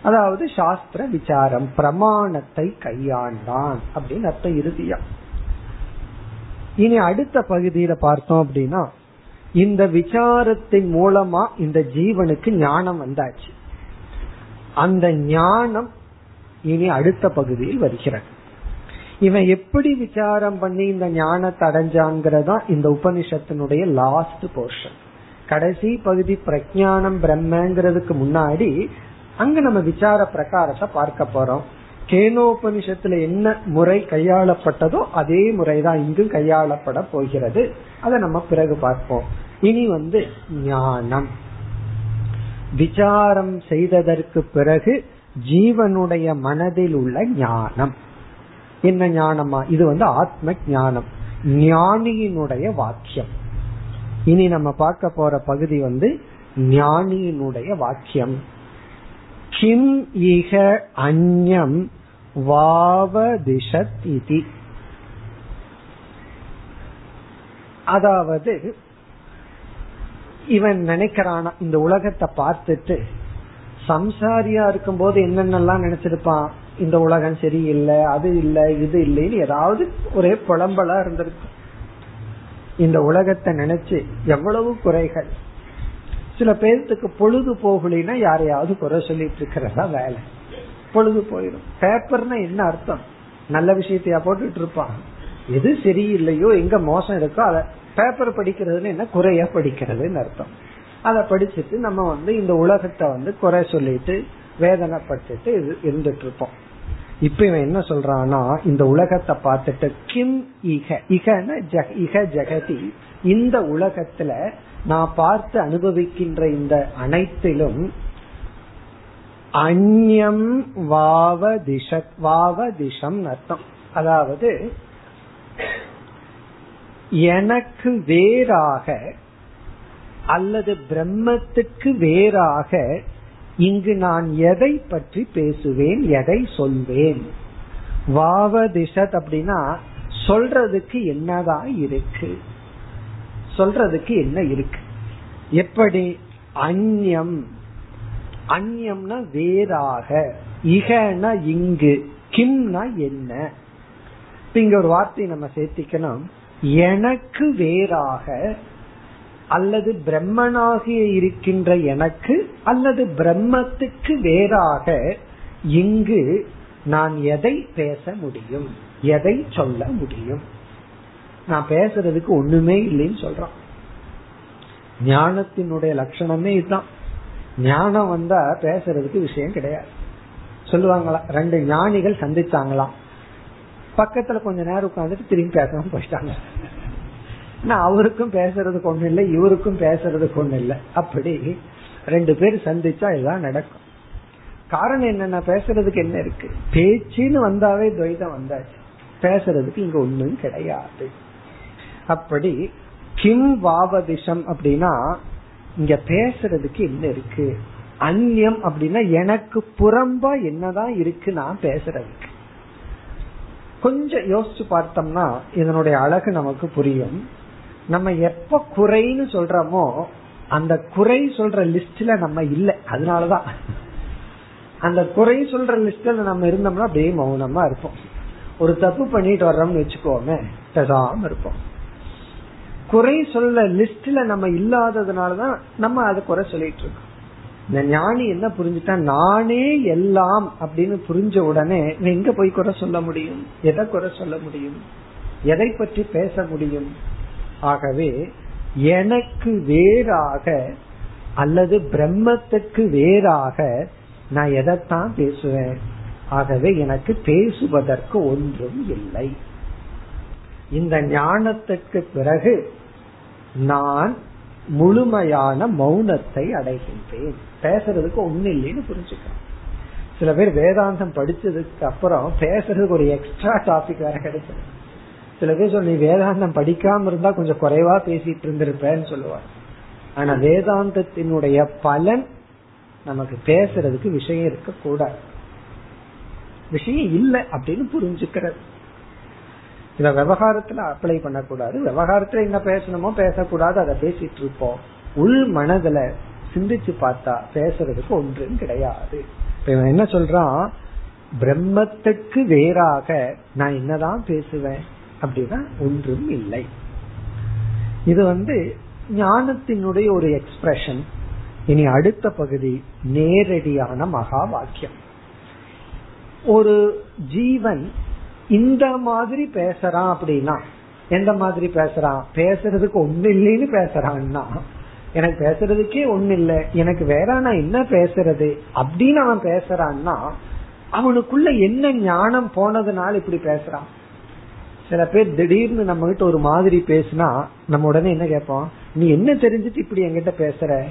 அதாவது சாஸ்திர விசாரம் பிரமாணத்தை கையாண்டான் அப்படின்னு அர்த்தம் இறுதியா. இனி அடுத்த பகுதியில பார்த்தோம் அப்படின்னா இந்த விசாரத்தின் மூலமா இந்த ஜீவனுக்கு ஞானம் வந்தாச்சு. அந்த ஞானம் இனி அடுத்த பகுதியில் வருகிறது. இவன் எப்படி விசாரம் பண்ணி இந்த ஞானத்தை அடைஞ்சாங்கிறதா இந்த உபனிஷத்தினுடைய லாஸ்ட் போர்ஷன் கடைசி பகுதி பிரஜானம் பிரம்மங்கிறதுக்கு முன்னாடி அங்க நம்ம விசார பிரகாரத்தை பார்க்க போறோம். கேனோபனிஷத்துல என்ன முறை கையாளப்பட்டதோ அதே முறைதான் இங்கும் கையாளப்பட போகிறது. அதை நம்ம பிறகு பார்ப்போம். இனி வந்து ஞானம். விசாரம் செய்ததற்கு பிறகு ஜீவனுடைய மனதில் உள்ள ஞானம். என்ன ஞானமா? இது வந்து ஆத்ம ஞானம். ஞானியினுடைய வாக்கியம். இனி நம்ம பார்க்க போற பகுதி வந்து ஞானியினுடைய வாக்கியம். கிம் இக அந்யம் வாவதிஷத் இதி. அதாவது இவன் நினைக்கிறானா இந்த உலகத்தை பார்த்துட்டு சம்சாரியா இருக்கும் போது என்னென்னலாம் நினைச்சிருப்பான்? இந்த உலகம் சரியில்லை அது இல்லை இது இல்லைன்னு ஏதாவது ஒரே புலம்பலா இருந்திருக்கும். இந்த உலகத்தை நினைச்சு எவ்வளவு குறைகள். சில பேர்த்துக்கு பொழுது போகலினா யாரையாவது குறை சொல்லிட்டு இருக்கிறதா வேலை. பொழுது போயிடும். பேப்பர்னா என்ன அர்த்தம்? நல்ல விஷயத்தையா போட்டுட்டு இருப்பான். எது சரியில்லையோ எங்க மோசம் இருக்கோ அத பேப்பர் படிக்கிறதுன்னு என்ன? குறையா படிக்கிறதுன்னு அர்த்தம். அதை படிச்சுட்டு நம்ம வந்து இந்த உலகத்தை வந்து குறை சொல்லிட்டு வேதனைப்பட்டுட்டு இருந்துட்டு இருப்போம். இப்ப இவன் என்ன சொல்றான்னா இந்த உலகத்தை பார்த்துட்டு கிம் இக. இகன இக ஜெகதி இந்த உலகத்துல நான் பார்த்து அனுபவிக்கின்ற இந்த அனைத்திலும் அந்யம் வாவ திஷ வாவ திஷம் அர்த்தம். அதாவது எனக்கு வேறாக அல்லது பிரம்மத்துக்கு வேறாக இங்கு நான் எதை பற்றி பேசுவேன் எதை சொல்வேன்? வாவதிஷத் அப்படின்னா சொல்றதுக்கு என்னதான் இருக்கு? சொல்றதுக்கு என்ன இருக்கு? எப்படி? அந்யம். அந்யம்னா வேறாக. இகனா இங்கு. கிம்னா என்ன? இங்க ஒரு வார்த்தை நம்ம சேர்த்திக்கணும். எனக்கு வேறாக அல்லது பிரம்மனாகிய இருக்கின்ற எனக்கு அல்லது பிரம்மத்துக்கு வேறாக இங்கு நான் எதை பேச முடியும்? எதை சொல்ல முடியும்? நான் பேசுறதுக்கு ஒண்ணுமே இல்லைன்னு சொல்றான். ஞானத்தினுடைய லட்சணமே இதுதான். ஞானம் வந்தா பேசுறதுக்கு விஷயம் கிடையாது. சொல்லுவாங்களா ரெண்டு ஞானிகள் சந்திச்சாங்களாம். பக்கத்துல கொஞ்ச நேரம் உட்காந்துட்டு திரும்பி பேசாம போயிட்டாங்க. நான் அவருக்கும் பேசுறதுக்கு ஒண்ணு இல்லை இவருக்கும் பேசுறதுக்கு ஒண்ணு இல்லை. அப்படி ரெண்டு பேர் சந்திச்சா இதெல்லாம் நடக்கும். காரணம் என்னன்னா பேசுறதுக்கு என்ன இருக்கு? பேச்சுன்னு வந்தாவே துவைதம் வந்தாச்சு. பேசுறதுக்கு இங்க ஒண்ணும் கிடையாது. அப்படி கிம் வாவதிஷம் அப்படின்னா இங்க பேசுறதுக்கு என்ன இருக்கு? அந்நியம் அப்படின்னா எனக்கு புறம்பா என்னதான் இருக்கு நான் பேசுறதுக்கு. கொஞ்சம் யோசிச்சு பார்த்தோம்னா இதனுடைய அழகு நமக்கு புரியும். நம்ம எப்ப குறைன்னு சொல்றோமோ அந்த குறை சொல்ற லிஸ்ட்ல நம்ம இல்ல. அதனாலதான். அந்த குறை சொல்ற லிஸ்ட்ல நம்ம இருந்தோம்னா அப்படியே மௌனமா இருப்போம். ஒரு தப்பு பண்ணிட்டு வர்றோம்னு வச்சுக்கோமே பேசாம இருப்போம். குறை சொல்ல லிஸ்ட்ல நம்ம இல்லாததுனாலதான் நம்ம அதை குறை சொல்லிட்டு இருக்கோம். இந்த ஞானி என்ன புரிஞ்சுட்டா நானே எல்லாம் அப்படின்னு புரிஞ்ச உடனே எங்க போய் குறை சொல்ல முடியும்? எதை குறை சொல்ல முடியும்? எதை பற்றி பேச முடியும்? ஆகவே எனக்கு வேறாக அல்லது பிரம்மத்துக்கு வேறாக நான் எதைத்தான் பேசுவேன்? ஆகவே எனக்கு பேசுவதற்கு ஒன்றும் இல்லை. இந்த ஞானத்துக்கு பிறகு நான் முழுமையான மௌனத்தை அடைகின்றேன். பேசுறதுக்கு ஒண்ணு இல்லைன்னு புரிஞ்சுக்கிறேன் சில பேர் வேதாந்தம் படிச்சதுக்கு அப்புறம் பேசுறதுக்கு ஒரு எக்ஸ்ட்ரா டாபிக் வேற கிடைச்சது சில பேர் சொல்லி வேதாந்தம் படிக்காம இருந்தா கொஞ்சம் குறைவா பேசிட்டு இருந்திருப்பேன்னு சொல்லுவார் ஆனா வேதாந்தத்தினுடைய பலன் நமக்கு பேசுறதுக்கு விஷயம் இருக்க கூடாது விஷயம் இல்லை அப்படின்னு புரிஞ்சுக்கிறது. இத விவகாரத்துல அப்ளை பண்ணக்கூடாது. விவகாரத்துல என்ன பேசணுமோ பேசக்கூடாது. அதை பேசிட்டு இருப்போம். உள் மனதுல சிந்திச்சு பார்த்தா பேசுறதுக்கு ஒன்றும் கிடையாது. இவன் என்ன சொல்றான்? பிரம்மத்துக்கு வேறாக நான் என்னதான் பேசுவேன்? அப்படின்னா ஒன்றும் இல்லை. இது வந்து ஞானத்தினுடைய ஒரு எக்ஸ்பிரஷன் இனி அடுத்த பகுதி நேரடியான மகா வாக்கியம். ஒரு ஜீவன் இந்த மாதிரி பேசுறான் அப்படின்னா எந்த மாதிரி பேசுறான்? பேசுறதுக்கு ஒண்ணு இல்லைன்னு பேசுறான்னா எனக்கு பேசுறதுக்கே ஒண்ணு இல்லை எனக்கு வேற நான் என்ன பேசுறது அப்படின்னு அவன் பேசுறான்னா அவனுக்குள்ள என்ன ஞானம் போனதுனால இப்படி பேசுறான்? சில பேர் திடீர்னு நம்ம கிட்ட ஒரு மாதிரி பேசினா நம்ம உடனே என்ன கேட்போம்? நீ என்ன தெரிஞ்சுட்டு இப்படி என்கிட்ட பேசுற?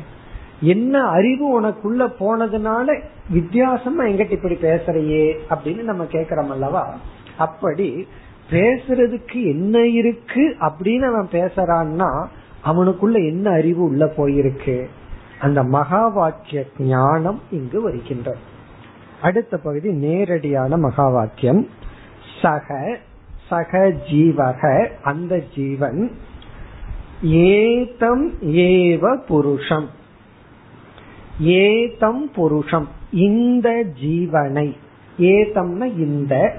என்ன அறிவு உனக்குள்ள போனதுனால வித்தியாசமா எங்கிட்ட இப்படி பேசுறையே? அப்படின்னு நம்ம கேக்குறோம் அல்லவா? அப்படி பேசுறதுக்கு என்ன இருக்கு அப்படின்னு அவன் பேசுறான்னா அவனுக்குள்ள என்ன அறிவு உள்ள போயிருக்கு? அந்த மகா வாக்கிய ஞானம் இங்கு வருகின்றது. அடுத்த பகுதி நேரடியான மகா வாக்கியம். சக சக ஜீவக அந்த ஜீவன் ஏதம் ஏவ புருஷம். ஏதம் புருஷம் இந்த ஜீவனை. ஏதம்னா இந்த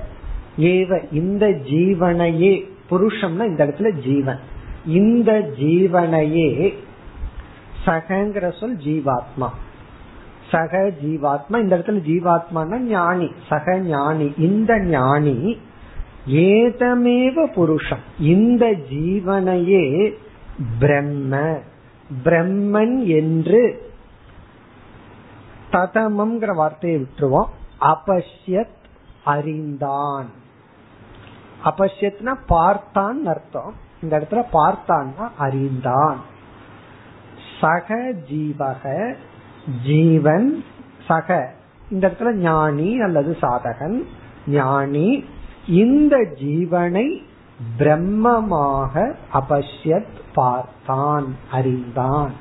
ஏவ இந்த ஜீவனையே. புருஷம்னா இந்த இடத்துல ஜீவன். இந்த ஜீவனையே சகங்கிற சொல் ஜீவாத்மா. சக ஜீவாத்மா இந்த இடத்துல ஜீவாத்மான ஞானி. சக ஞானி இந்த ஞானி ஏதமேவ புருஷம். இந்த ஜீவனையே பிரம்ம பிரம்மன் என்று ததமம்ங்கிற வார்த்தையை விட்டுருவோம். அபஷ்யத் அறிந்தான். அபஷ்யத்னா பார்த்தான் அர்த்தம். இந்த இடத்துல பார்த்தான்னா அறிந்தான். சக ஜீவக ஜீவன் சக. இந்த இடத்துல ஞானி அல்லது சாதகன் ஞானி இந்த ஜீவனை பிரம்மமாக அபஷ்யத் பார்த்தான் அறிந்தான்.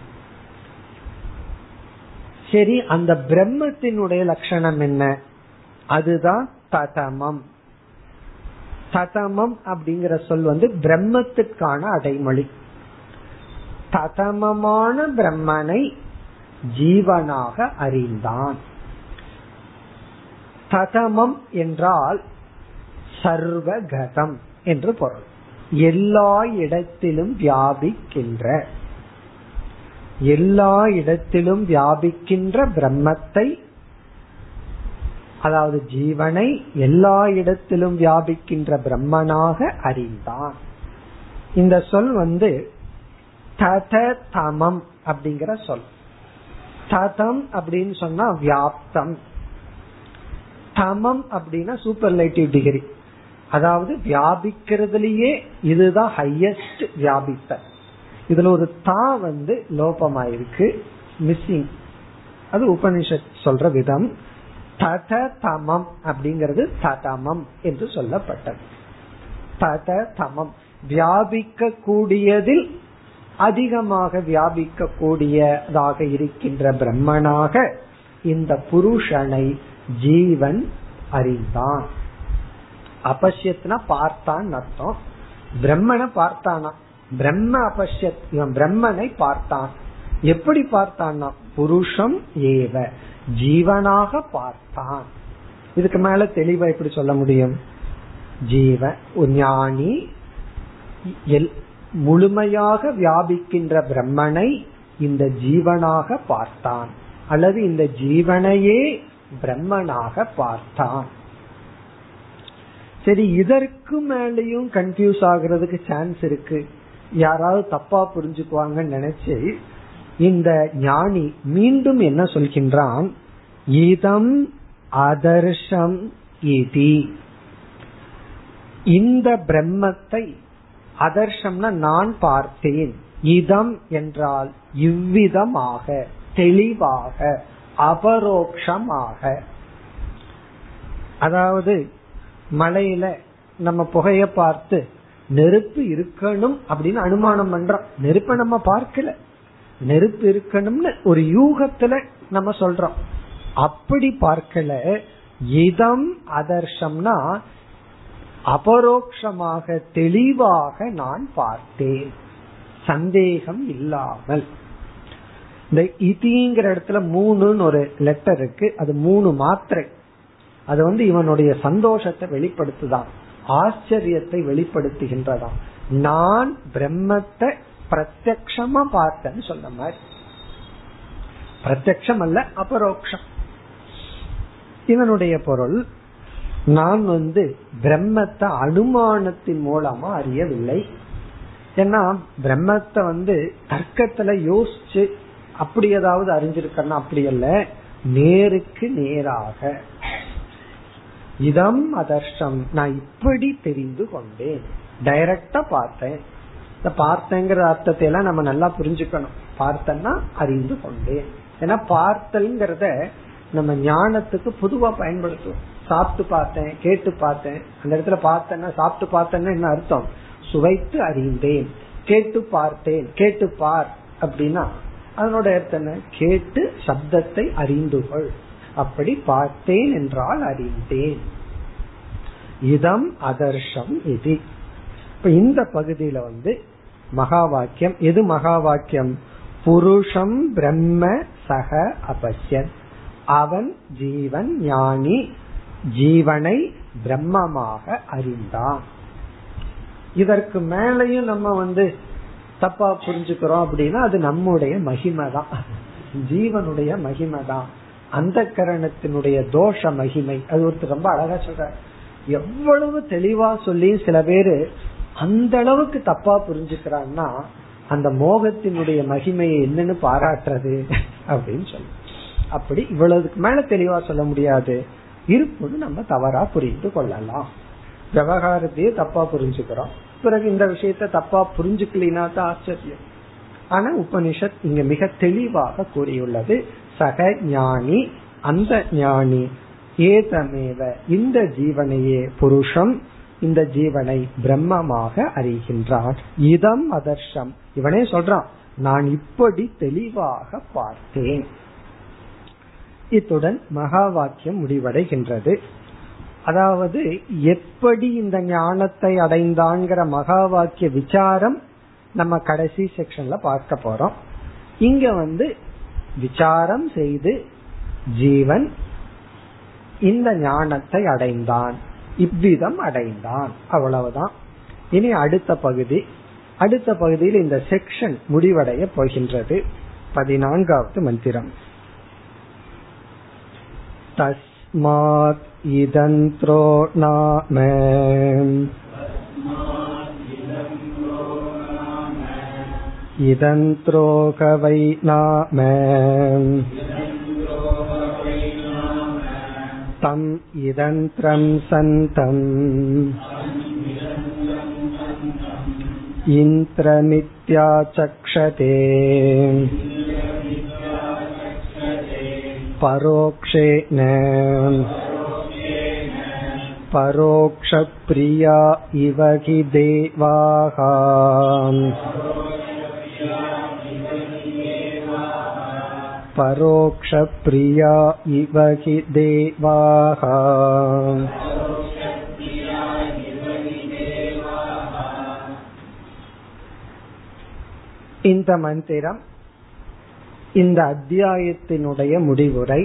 சரி அந்த பிரம்மத்தினுடைய லட்சணம் என்ன? அதுதான் ததமம். ததமம் அப்படிங்கிற சொல் வந்து பிரம்மத்திற்கான அடைமொழி. ததமமான பிரம்மனை ஜீவனாக அறிந்தான். ததமம் என்றால் சர்வகதம் என்று பொருள். எல்லா இடத்திலும் வியாபிக்கின்ற எல்லா இடத்திலும் வியாபிக்கின்ற பிரம்மத்தை அதாவது ஜீவனை எல்லா இடத்திலும் வியாபிக்கின்ற பிரம்மனாக அறிந்தான். இந்த சொல் வந்து தத தமம் அப்படிங்கிற சொல். ததம் அப்படின்னு சொன்னா வியாப்தம். தமம் அப்படின்னா சூப்பர்லைட்டிவ் டிகிரி அதாவது வியாபிக்கிறதுலயே இதுதான் ஹையஸ்ட் வியாபித்த. இதுல ஒரு தா வந்து லோபமாயிருக்கு. மிஸ்ஸிங் அது உபனிஷத் சொல்ற விதம். தத தமம் அப்படிங்கிறது ததமம் என்று சொல்லப்பட்டது. தத தமம். வியாபிக்க கூடியதில் அதிகமாக வியாபிக்க கூடியதாக இருக்கின்ற பிரம்மனாக இந்த புருஷனை ஜீவன் அறிந்தான். அபஷ்யத்னா பார்த்தான் அர்த்தம். பிரம்மனை பார்த்தானா? பிரம்ம அபஷ்யத் இவன் பிரம்மனை பார்த்தான். எப்படி பார்த்தான்னா? புருஷம் ஏவ ஜீவனாக பார்த்தான். இதுக்கு மேல தெளிவா எப்படி சொல்ல முடியும்? ஜீவ ஞானி முழுமையாக வியாபிக்கின்ற பிரம்மனை இந்த ஜீவனாக பார்த்தான். அல்லது இந்த ஜீவனையே பிரம்மனாக பார்த்தான். சரி இதற்கு மேலேயும் கன்ஃபியூஸ் ஆகுறதுக்கு சான்ஸ் இருக்கு. யாராவது தப்பா புரிஞ்சுக்குவாங்கன்னு நினைச்சு இந்த ஞானி மீண்டும் என்ன சொல்கின்றான்? இதம் அதர்ஷம் இதி. இந்த பிரம்மத்தை அதர்ஷம்னா நான் பார்த்தேன். இதம் என்றால் இவ்விதமாக தெளிவாக அபரோக்ஷமாக. அதாவது மலையில நம்ம புகைய பார்த்து நெருப்பு இருக்கணும் அப்படின்னு அனுமானம் பண்றோம். நெருப்பை நம்ம பார்க்கல. நெருப்பு இருக்கணும்னு ஒரு யூகத்துல நம்ம சொல்றோம். அப்படி பார்க்கல. இதம் அதர்ஷம்னா அபரோக்ஷமாக தெளிவாக நான் பார்த்தேன். சந்தேகம் இல்லாமல். இந்த இதிங்கிற இடத்துல மூணுன்னு ஒரு லெட்டர் இருக்கு. அது மூணு மாத்திரை. அது வந்து இவனுடைய சந்தோஷத்தை வெளிப்படுத்துதான். ஆச்சரியத்தை வெளிப்படுத்துகின்றதாம். நான் பிரம்மத்தை பிரத்யக்ஷமா பார்த்தேன்னு சொன்ன மாதிரி. பிரத்யக்ஷம் அல்ல அபரோக்ஷம். இவனுடைய பொருள் நான் வந்து பிரம்மத்தை அனுமானத்தின் மூலமா அறியவில்லை. ஏன்னா பிரம்மத்தை வந்து தர்க்கத்துல யோசிச்சு அப்படி ஏதாவது அறிஞ்சிருக்கா அப்படி அல்ல. நேருக்கு நேராக. இதம் அதர்ஷம். நான் இப்படி தெரிந்து கொண்டேன் டைரக்டா பார்த்தேன். இந்த பார்த்தேங்கிற அர்த்தத்தை எல்லாம் நம்ம நல்லா புரிஞ்சுக்கணும். பார்த்தேன்னா அறிந்து கொண்டேன் ஏன்னா பார்த்தல்ங்கிறத நம்ம ஞானத்துக்கு பொதுவா பயன்படுத்துவோம். சாப்பிட்டு பார்த்தேன் கேட்டு பார்த்தேன். அந்த இடத்துல பார்த்தேன்னா சாப்பிட்டு பார்த்தேன்னா என்ன அர்த்தம்? சுவைத்து அறிந்தேன். கேட்டு பார்த்தேன். கேட்டு பார். அப்படின்னா அதனோட அர்த்தம் கேட்டு சப்தத்தை அறிந்து கொள் அப்படி பார்த்தேன் என்றால் அறிந்தேன். இதம் அதர்ஷம் இது. இப்ப இந்த பகுதியில வந்து மகா வாக்கியம் எது மகா வாக்கியம் புருஷம் பிரம்ம சக அபஷ்யன். அவன் ஜீவன் ஞானி. ஜீவனை பிரம்மமாக அறிந்தான். இதற்கு மேலையும் நம்ம வந்து தப்பா புரிஞ்சுக்கிறோம் அப்படின்னா அது நம்முடைய மகிமை தான் ஜீவனுடைய மகிமை தான் அந்த கரணத்தினுடைய தோஷ மகிமை. அது ஒருத்தர் ரொம்ப அழகா சொல்ற எவ்வளவு தெளிவா சொல்லி சில பேரு அந்த அளவுக்கு தப்பா புரிஞ்சுக்கிறான்னா அந்த மோகத்தினுடைய மகிமையை என்னன்னு பாராட்டுறது அப்படின்னு சொல்லு அப்படி இவ்வளவுக்கு மேல தெளிவா சொல்ல முடியாது. இருப்பது நம்ம தவறா புரிந்து கொள்ளலாம். விவகாரத்தையே தப்பா புரிஞ்சுக்கிறோம். பிறகு இந்த விஷயத்த தப்பா புரிஞ்சுக்கலாம் தான் ஆச்சரியம். ஆனா உபனிஷத் இங்க மிக தெளிவாக கூறியுள்ளது. சக ஞானி அந்த ஞானி ஏதமேவ இந்த ஜீவனையே புருஷம் இந்த ஜீவனை பிரம்மமாக அறிகின்றான் இதம் அதர்ஷம். இவனே சொல்றான் நான் இப்படி தெளிவாக பார்த்தேன். இத்துடன் மகா வாக்கியம் முடிவடைகின்றது. அதாவது எப்படி இந்த ஞானத்தை அடைந்தாங்கிற மகா வாக்கிய விசாரம் நம்ம கடைசி செக்ஷன்ல பார்க்க போறோம். இங்க வந்து விசாரம் செய்து ஜீவன் இந்த ஞானத்தை அடைந்தான் இவ்விதம் அடைந்தான் அவ்வளவுதான் இனி அடுத்த பகுதி அடுத்த பகுதியில் இந்த செக்ஷன் முடிவடைய போகின்றது பதினான்காவது மந்திரம் तस्मात् इदन्त्रो नाम இதந்த்ரோக வை நாம தம் இதந்திரம் சந்தம் इन्द्रमित्याचक्षते परोक्षेण परोक्षप्रिया इव हि देवाः परोक्षप्रिया इव हि देवाः இந்த மந்திரம் இந்த அத்தியாயத்தினுடைய முடிவுரை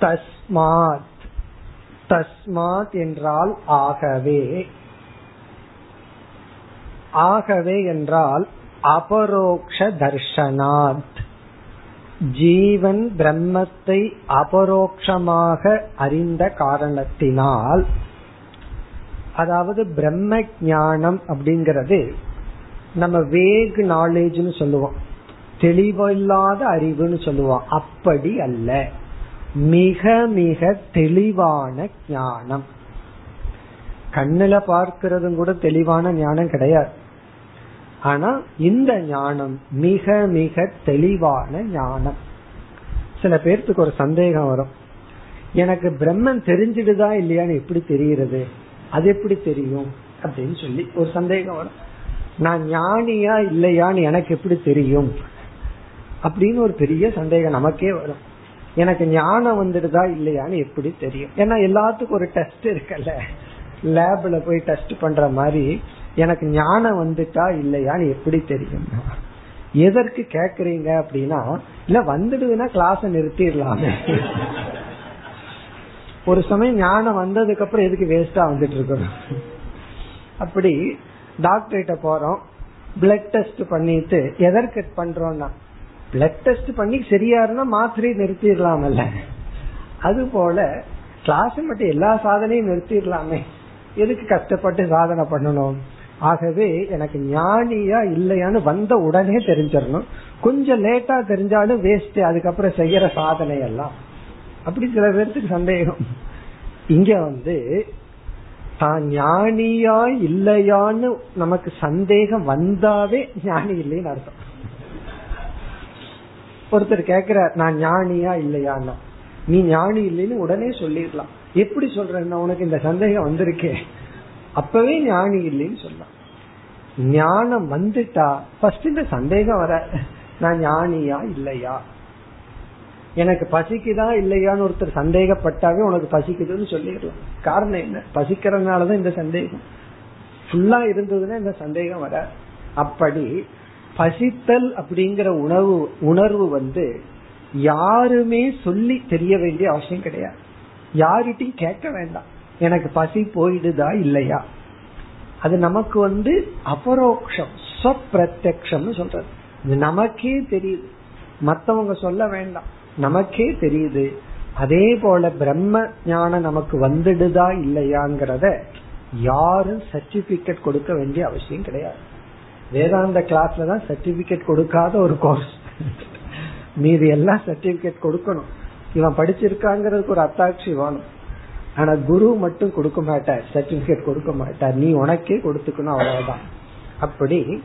தஸ்மாத் தஸ்மாத் என்றால் ஆகவே ஆகவே என்றால் அபரோக்ஷ தர்ஷனாத் ஜீவன் பிரம்மத்தை அபரோக்ஷமாக அறிந்த காரணத்தினால் அதாவது பிரம்ம ஞானம் அப்படிங்கிறது நம்ம வேக் நாலேஜ்னு சொல்லுவோம். தெளிவில்லாத அறிவுன்னு சொல்லுவோம். அப்படி அல்ல. மிக மிக தெளிவான ஞானம். கண்ணுல பார்க்கறதும் கூட தெளிவான ஞானம் கிடையாது. ஆனா இந்த ஞானம் மிக மிக தெளிவான ஞானம். சில பேர்த்துக்கு ஒரு சந்தேகம் வரும். எனக்கு பிரம்மன் தெரிஞ்சிடுதா இல்லையான்னு எப்படி தெரிகிறது? அது எப்படி தெரியும்? அப்படின்னு சொல்லி ஒரு சந்தேகம் வரும். நான் ஞானியா இல்லையான்னு எனக்கு எப்படி தெரியும்? அப்படின்னு ஒரு பெரிய சந்தேகம் நமக்கே வரும். எனக்கு ஞானம் வந்துடுதா இல்லையான்னு எப்படி தெரியும்? ஏன்னா எல்லாத்துக்கும் ஒரு டெஸ்ட் இருக்குல்ல. லேப்ல போய் டெஸ்ட் பண்ற மாதிரி எனக்கு ஞானம் வந்துட்டா இல்லையான்னு எப்படி தெரியும்? எதற்கு கேக்குறீங்க அப்படின்னா இல்ல வந்துடுதுன்னா கிளாஸ் நிறுத்திடலாமே. ஒரு சமயம் ஞானம் வந்ததுக்கு அப்புறம் எதுக்கு வேஸ்டா வந்துட்டு இருக்கணும்? அப்படி டாக்டர்கிட்ட போறோம். பிளட் டெஸ்ட் பண்ணிட்டு எதற்கு பண்றோம்னா பிளட் டெஸ்ட் பண்ணி சரியா இருந்தா மாத்திரையை நிறுத்திடலாமல்ல. அது போல கிளாஸ் மட்டும் எல்லா சாதனையும் நிறுத்திடலாமே. எதுக்கு கஷ்டப்பட்டு சாதனை பண்ணணும்? ஆகவே எனக்கு ஞானியா இல்லையான்னு வந்த உடனே தெரிஞ்சிடணும். கொஞ்சம் லேட்டா தெரிஞ்சாலும் வேஸ்ட் அதுக்கப்புறம் செய்யற சாதனை எல்லாம் அப்படி சில பேர்த்துக்கு சந்தேகம். இங்க வந்து தான் ஞானியா இல்லையான்னு நமக்கு சந்தேகம் வந்தாவே ஞானி இல்லைன்னு அர்த்தம். ஒருத்தர் கேக்குற நான் ஞானியா இல்லையான்னா. நீ ஞானி இல்லைன்னு உடனே சொல்லிடலாம். எப்படி சொல்றேன்னா உனக்கு இந்த சந்தேகம் வந்திருக்கே. அப்பவே ஞானி இல்லைன்னு சொல்லலாம். ஞானம் வந்துட்டா ஃபர்ஸ்ட் இந்த சந்தேகம் வர நான் ஞானியா இல்லையா? எனக்கு பசிக்குதா இல்லையான்னு ஒருத்தர் சந்தேகப்பட்டாவே உனக்கு பசிக்குதுன்னு சொல்லிடலாம். காரணம் என்ன? பசிக்கிறதுனாலதான் இந்த சந்தேகம். ஃபுல்லா இருந்ததுன்னா இந்த சந்தேகம் வர. அப்படி பசித்தல் அப்படிங்கிற உணவு உணர்வு வந்து யாருமே சொல்லி தெரிய வேண்டிய அவசியம் கிடையாது. யாருகிட்டையும் கேட்க வேண்டாம். எனக்கு பசி போயிடுதா இல்லையா? அது நமக்கு வந்து அபரோக்ஷம் ஸ்வப்பிரத்யக்ஷம்னு சொல்றது. இது நமக்கே தெரியுது. மத்தவங்க சொல்ல வேண்டாம். நமக்கே தெரியுது. அதே போல பிரம்ம ஞானம் நமக்கு வந்துடுதா இல்லையாங்கிறத யாரும் சர்டிபிகேட் கொடுக்க வேண்டிய அவசியம் கிடையாது. வேதாந்த கிளாஸ்ல தான் சர்டிபிகேட் கொடுக்காத ஒரு கோர்ஸ் மீதி எல்லாம் சர்டிபிகேட் கொடுக்கணும். இவன் படிச்சிருக்காங்கிறதுக்கு ஒரு அத்தாட்சி வேணும். ஆனா குரு மட்டும் கொடுக்க மாட்டார் சர்டிபிகேட் கொடுக்க மாட்டார். நீ உனக்கே கொடுத்துக்கணும் அவ்வளவுதான். அப்படி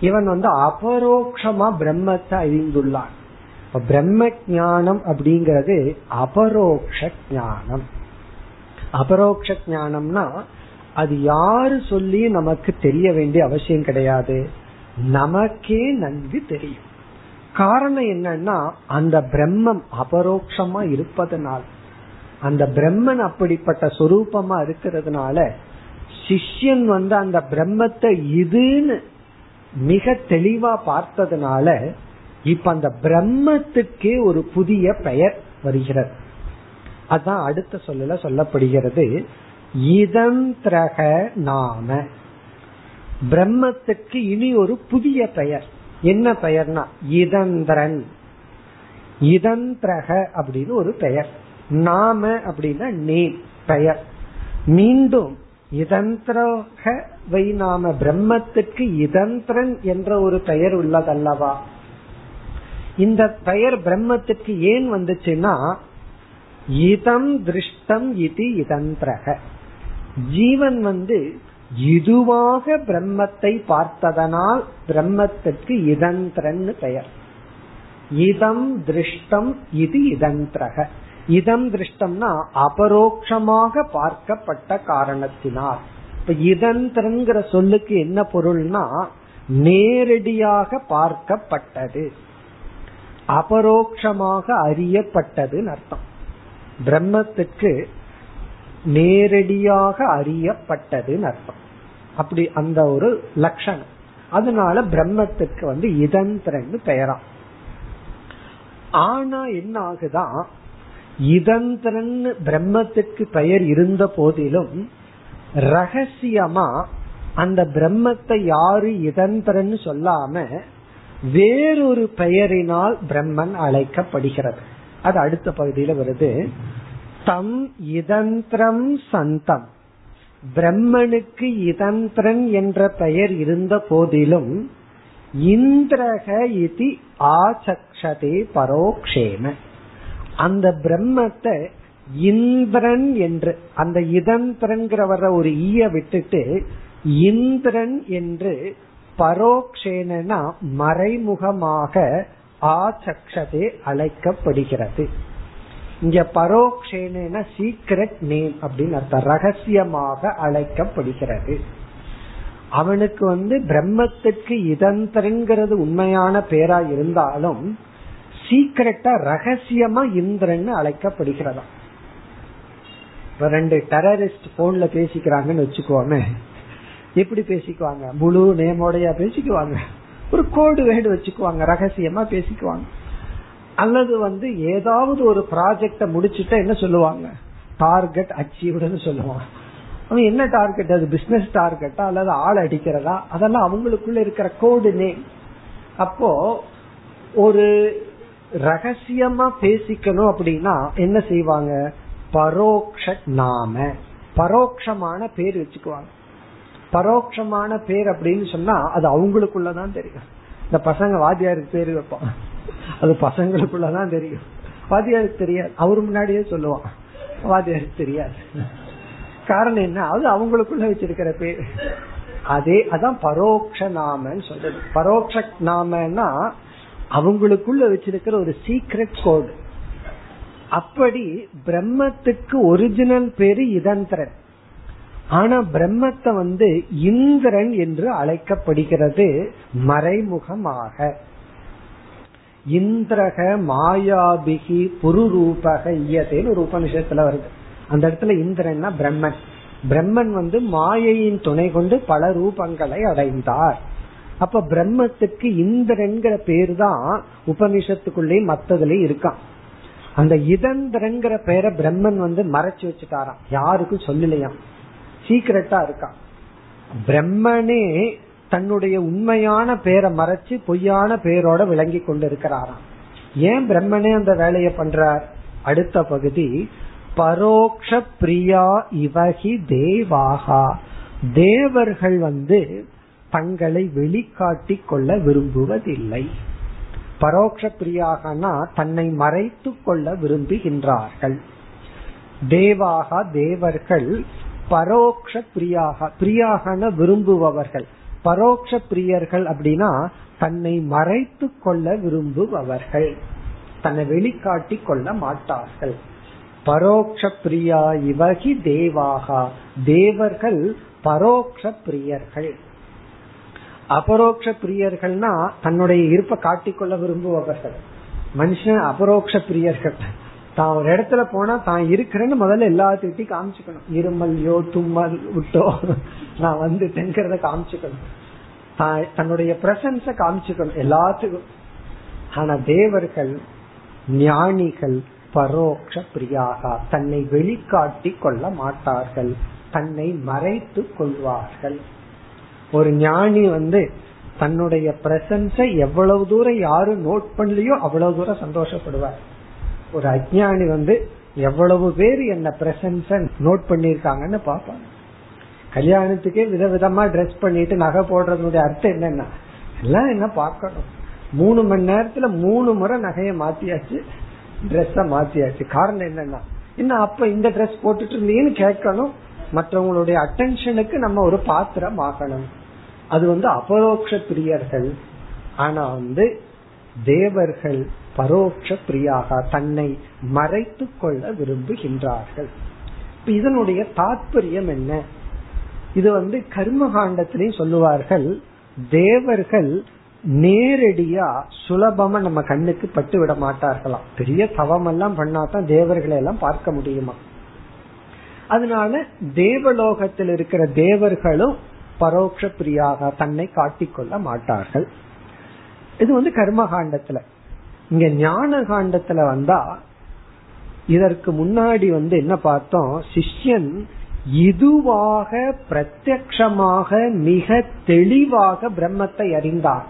இவன் வந்து அபரோக்ஷமா பிரம்மத்தை அறிந்துள்ளான். பிரம்ம ஞானம் அப்படிங்கறது அபரோக்ஷ ஞானம். அபரோக்ஷ ஞானம்னா அது யாரு சொல்லி நமக்கு தெரிய வேண்டிய அவசியம் கிடையாது. நமக்கே நன்கு தெரியும். காரணம் என்னன்னா அந்த பிரம்மம் அபரோக்ஷமா இருப்பதனால். அந்த பிரம்மன் அப்படிப்பட்ட சொரூபமா இருக்கிறதுனால சிஷ்யன் வந்து அந்த பிரம்மத்தை இதுன்னு மிக தெளிவா பார்த்ததுனால இப்ப அந்த பிரம்மத்துக்கே ஒரு புதிய பெயர் வருகிறது. அதான் அடுத்த சொல்லல சொல்லப்படுகிறது. இதந்திரக நாம. பிரம்மத்துக்கு இனி ஒரு புதிய பெயர். என்ன பெயர்னா இதந்திரன். இதந்திரக அப்படின்னு ஒரு பெயர். நாம அப்படின்னா நேம் பெயர். மீண்டும் இதந்திரவை நாம பிரம்மத்துக்கு இதந்திரன் என்ற ஒரு பெயர் உள்ளதல்லவா? இந்த பெயர் பிரம்மத்துக்கு ஏன் வந்துச்சுன்னா இதம் திருஷ்டம் இது இதந்திரக. ஜீவன் வந்து இதுவாக பிரம்மத்தை பார்த்ததனால் பிரம்மத்துக்கு இதந்திரன் பெயர். இதம் திருஷ்டம் இது இதந்திரக. இதம் திருஷ்டம்னா அபரோக்ஷமாக பார்க்கப்பட்ட காரணத்தினால். இப்ப இதந்திரங்கிற சொல்லுக்கு என்ன பொருள்னா நேரடியாக பார்க்கப்பட்டது. அபரோக்ஷமாக அறியப்பட்டதுன்னு அர்த்தம். பிரம்மத்துக்கு நேரடியாக அறியப்பட்டதுன்னு அர்த்தம். அப்படி அந்த ஒரு லட்சணம். அதனால பிரம்மத்துக்கு வந்து இதந்திரன்னு பெயராம் ஆனா என்ன ஆகுதான் இதந்திரன் பிரம்மத்துக்கு பெயர் இருந்த போதிலும் ரகசியமா அந்த பிரம்மத்தை யாரு இதந்திரன் சொல்லாம வேறொரு பெயரினால் பிரம்மன் அழைக்கப்படுகிறது. அது அடுத்த பகுதியில வருது. தம் இதந்திரம் சந்தம். பிரம்மனுக்கு இதந்திரன் என்ற பெயர் இருந்த போதிலும் இந்திரக இதி ஆசக்ஷதே பரோக்ஷேம. அந்த பிரம்மத்தை இந்திரன் என்று அந்த இதந்திரங்கிற ஒரு ஈய விட்டுட்டு இந்திரன் என்று பரோக்ஷேனா மறைமுகமாக ஆச்சக்ஷதே அழைக்கப்படுகிறது. இங்க பரோக்ஷேன சீக்ரெட் நேம் அப்படின்னு அர்த்தம் ரகசியமாக அழைக்கப்படுகிறது. அவனுக்கு வந்து பிரம்மத்துக்கு இதந்திரங்கிறது உண்மையான பேரா இருந்தாலும் சீக்கிரட்டா ரகசியமா இந்திரன் அழைக்கப்படுகிறதா இப்ப ரெண்டு டெரரிஸ்ட் போன்ல பேசிக்கிறாங்கன்னு வச்சுக்கோமே. எப்படி பேசிக்குவாங்க? முழு நேமோடைய பேசிக்குவாங்க. ஒரு கோடு வேடு வச்சுக்குவாங்க ரகசியமா பேசிக்குவாங்க. அல்லது வந்து ஏதாவது ஒரு ப்ராஜெக்ட முடிச்சுட்டா என்ன சொல்லுவாங்க? டார்கெட் அச்சீவ்டுன்னு சொல்லுவாங்க. அவன் என்ன டார்கெட் அது பிசினஸ் டார்கெட்டா அல்லது ஆள் அடிக்கிறதா? அதெல்லாம் அவங்களுக்குள்ள இருக்கிற கோடு நேம் அப்போ ஒரு ரகசியமா பேசிக்கணும் அப்படின்னா என்ன செய்வாங்க? பரோக்ஷ நாம. பரோட்சமான பேர் வச்சுக்குவாங்க. பரோட்சமான பேர் அப்படின்னு சொன்னா அது அவங்களுக்குள்ளதான் தெரியும். இந்த பசங்க வாத்தியாருக்கு பேர் வைப்பான் அது பசங்களுக்குள்ளதான் தெரியும். வாத்தியாருக்கு தெரியாது. அவரு முன்னாடியே சொல்லுவான். வாத்தியாருக்கு தெரியாது. காரணம் என்ன? அது அவங்களுக்குள்ள வச்சிருக்கிற பேர். அதே அதான் பரோட்ச நாமன்னு சொல்றது. பரோட்ச நாமன்னா அவங்களுக்குள்ள வச்சிருக்கிற ஒரு சீக்ரெட் கோடு அப்படி பிரம்மத்துக்கு ஒரிஜினல் பேரு இதந்திரன். ஆனா பிரம்மத்தை வந்து இந்திரன் என்று அழைக்கப்படுகிறது மறைமுகமாக. இந்திரக மாயாபிகி புருரூபக இயதேன்னு ஒரு உபனிஷத்துல வருது. அந்த இடத்துல இந்திரன்னா பிரம்மன். பிரம்மன் வந்து மாயையின் துணை கொண்டு பல ரூபங்களை அடைந்தார். அப்ப பிரம்மத்துக்கு இந்திரன்கிற பேர் தான் உபனிஷத்துக்குள்ளேயும் மத்ததுலயும் இருக்கான் அந்த இதந்திரங்கிற பேரை பிரம்மன் வந்து மறைச்சு வச்சுட்டாராம். யாருக்கும் சொல்லலையாம் சீக்கிரட்டா இருக்கான் பிரம்மனே தன்னுடைய உண்மையான பேரை மறைச்சு பொய்யான பேரோட விளங்கி கொண்டு இருக்கிறாராம் ஏன் பிரம்மனே அந்த வேலையை பண்றார்? அடுத்த பகுதி பரோக்ஷ பிரியா இவகி தேவாகா. தேவர்கள் வந்து தங்களை வெளிக்காட்டி கொள்ள விரும்புவதில்லை. பரோக்ஷ பிரியாகனா தன்னை மறைத்து கொள்ள விரும்புகின்றார்கள். தேவாகா தேவர்கள் பரோக்ஷ பிரியாக பிரியாகன விரும்புபவர்கள். பரோக்ஷ பிரியர்கள் அப்படின்னா தன்னை மறைத்து கொள்ள விரும்புபவர்கள். தன்னை வெளிக்காட்டி கொள்ள மாட்டார்கள். பரோக்ஷ பிரியா இவகி தேவாகா. தேவர்கள் பரோக்ஷ பிரியர்கள். அபரோக்ஷ பிரியர்கள்னா தன்னுடைய இருப்பை காட்டிக்கொள்ள விரும்புபவர்கள். மனுஷன் அபரோக்ஷ பிரியர்கள் தான் ஒரு இடத்துல போனா தான் இருக்கிறேன்னு முதல்ல எல்லாத்துக்கிட்டையும் காமிச்சுக்கணும். இருமல்யோ தும்மல் விட்டோ நான் வந்துட்டேங்கிறத காமிச்சுக்கணும். தன்னுடைய பிரசன்ஸ காமிச்சுக்கணும். எல்லாத்துக்கும். ஆனா தேவர்கள் ஞானிகள் பரோக்ஷ பிரியாக தன்னை வெளிக்காட்டி கொள்ள மாட்டார்கள். தன்னை மறைத்து கொள்வார்கள். ஒரு ஞானி வந்து தன்னுடைய பிரசன்ஸ எவ்வளவு தூரம் யாரும் நோட் பண்ணலையோ அவ்வளவு தூரம் சந்தோஷப்படுவார். ஒரு அஜானி வந்து எவ்வளவு பேர் என்ன பிரசன்ஸ நோட் பண்ணிருக்காங்கன்னு பாப்பாங்க கல்யாணத்துக்கே விதவிதமா ட்ரெஸ் பண்ணிட்டு நகை போடுறதுடைய அர்த்தம் என்னன்னா எல்லாம் என்ன பார்க்கணும். மூணு மணி நேரத்துல மூணு முறை நகையை மாத்தியாச்சு ட்ரெஸ்ஸ மாத்தியாச்சு. காரணம் என்னன்னா என்ன அப்ப இந்த ட்ரெஸ் போட்டுட்டு இருந்தீங்கன்னு கேட்கணும். மற்றவங்களுடைய அட்டென்ஷனுக்கு நம்ம ஒரு பாத்திரம் ஆகணும். அது வந்து அபரோக்ஷ பிரியர்கள் ஆனா வந்து தேவர்கள் பரோட்ச பிரியாக தன்னை மறைத்து கொள்ள விரும்புகின்றார்கள். இதனுடைய தாற்பயம் என்ன? இது வந்து கர்மகாண்டத்திலையும் சொல்லுவார்கள் தேவர்கள் நேரடியா சுலபமா நம்ம கண்ணுக்கு பட்டு விட மாட்டார்களாம். பெரிய தவம் எல்லாம் பண்ணாதான் தேவர்களை எல்லாம் பார்க்க முடியுமா? அதனால தேவலோகத்தில் இருக்கிற தேவர்களும் பரோட்ச பிரியாக தன்னை காட்டிக்கொள்ள மாட்டார்கள். இது வந்து கர்மகாண்டத்துல. இங்க ஞான காண்டத்துல வந்தா இதற்கு முன்னாடி வந்து என்ன பார்த்தோம்? சிஷ்யன் இதுவாக பிரத்யக்ஷமாக மிக தெளிவாக பிரம்மத்தை அறிந்தார்.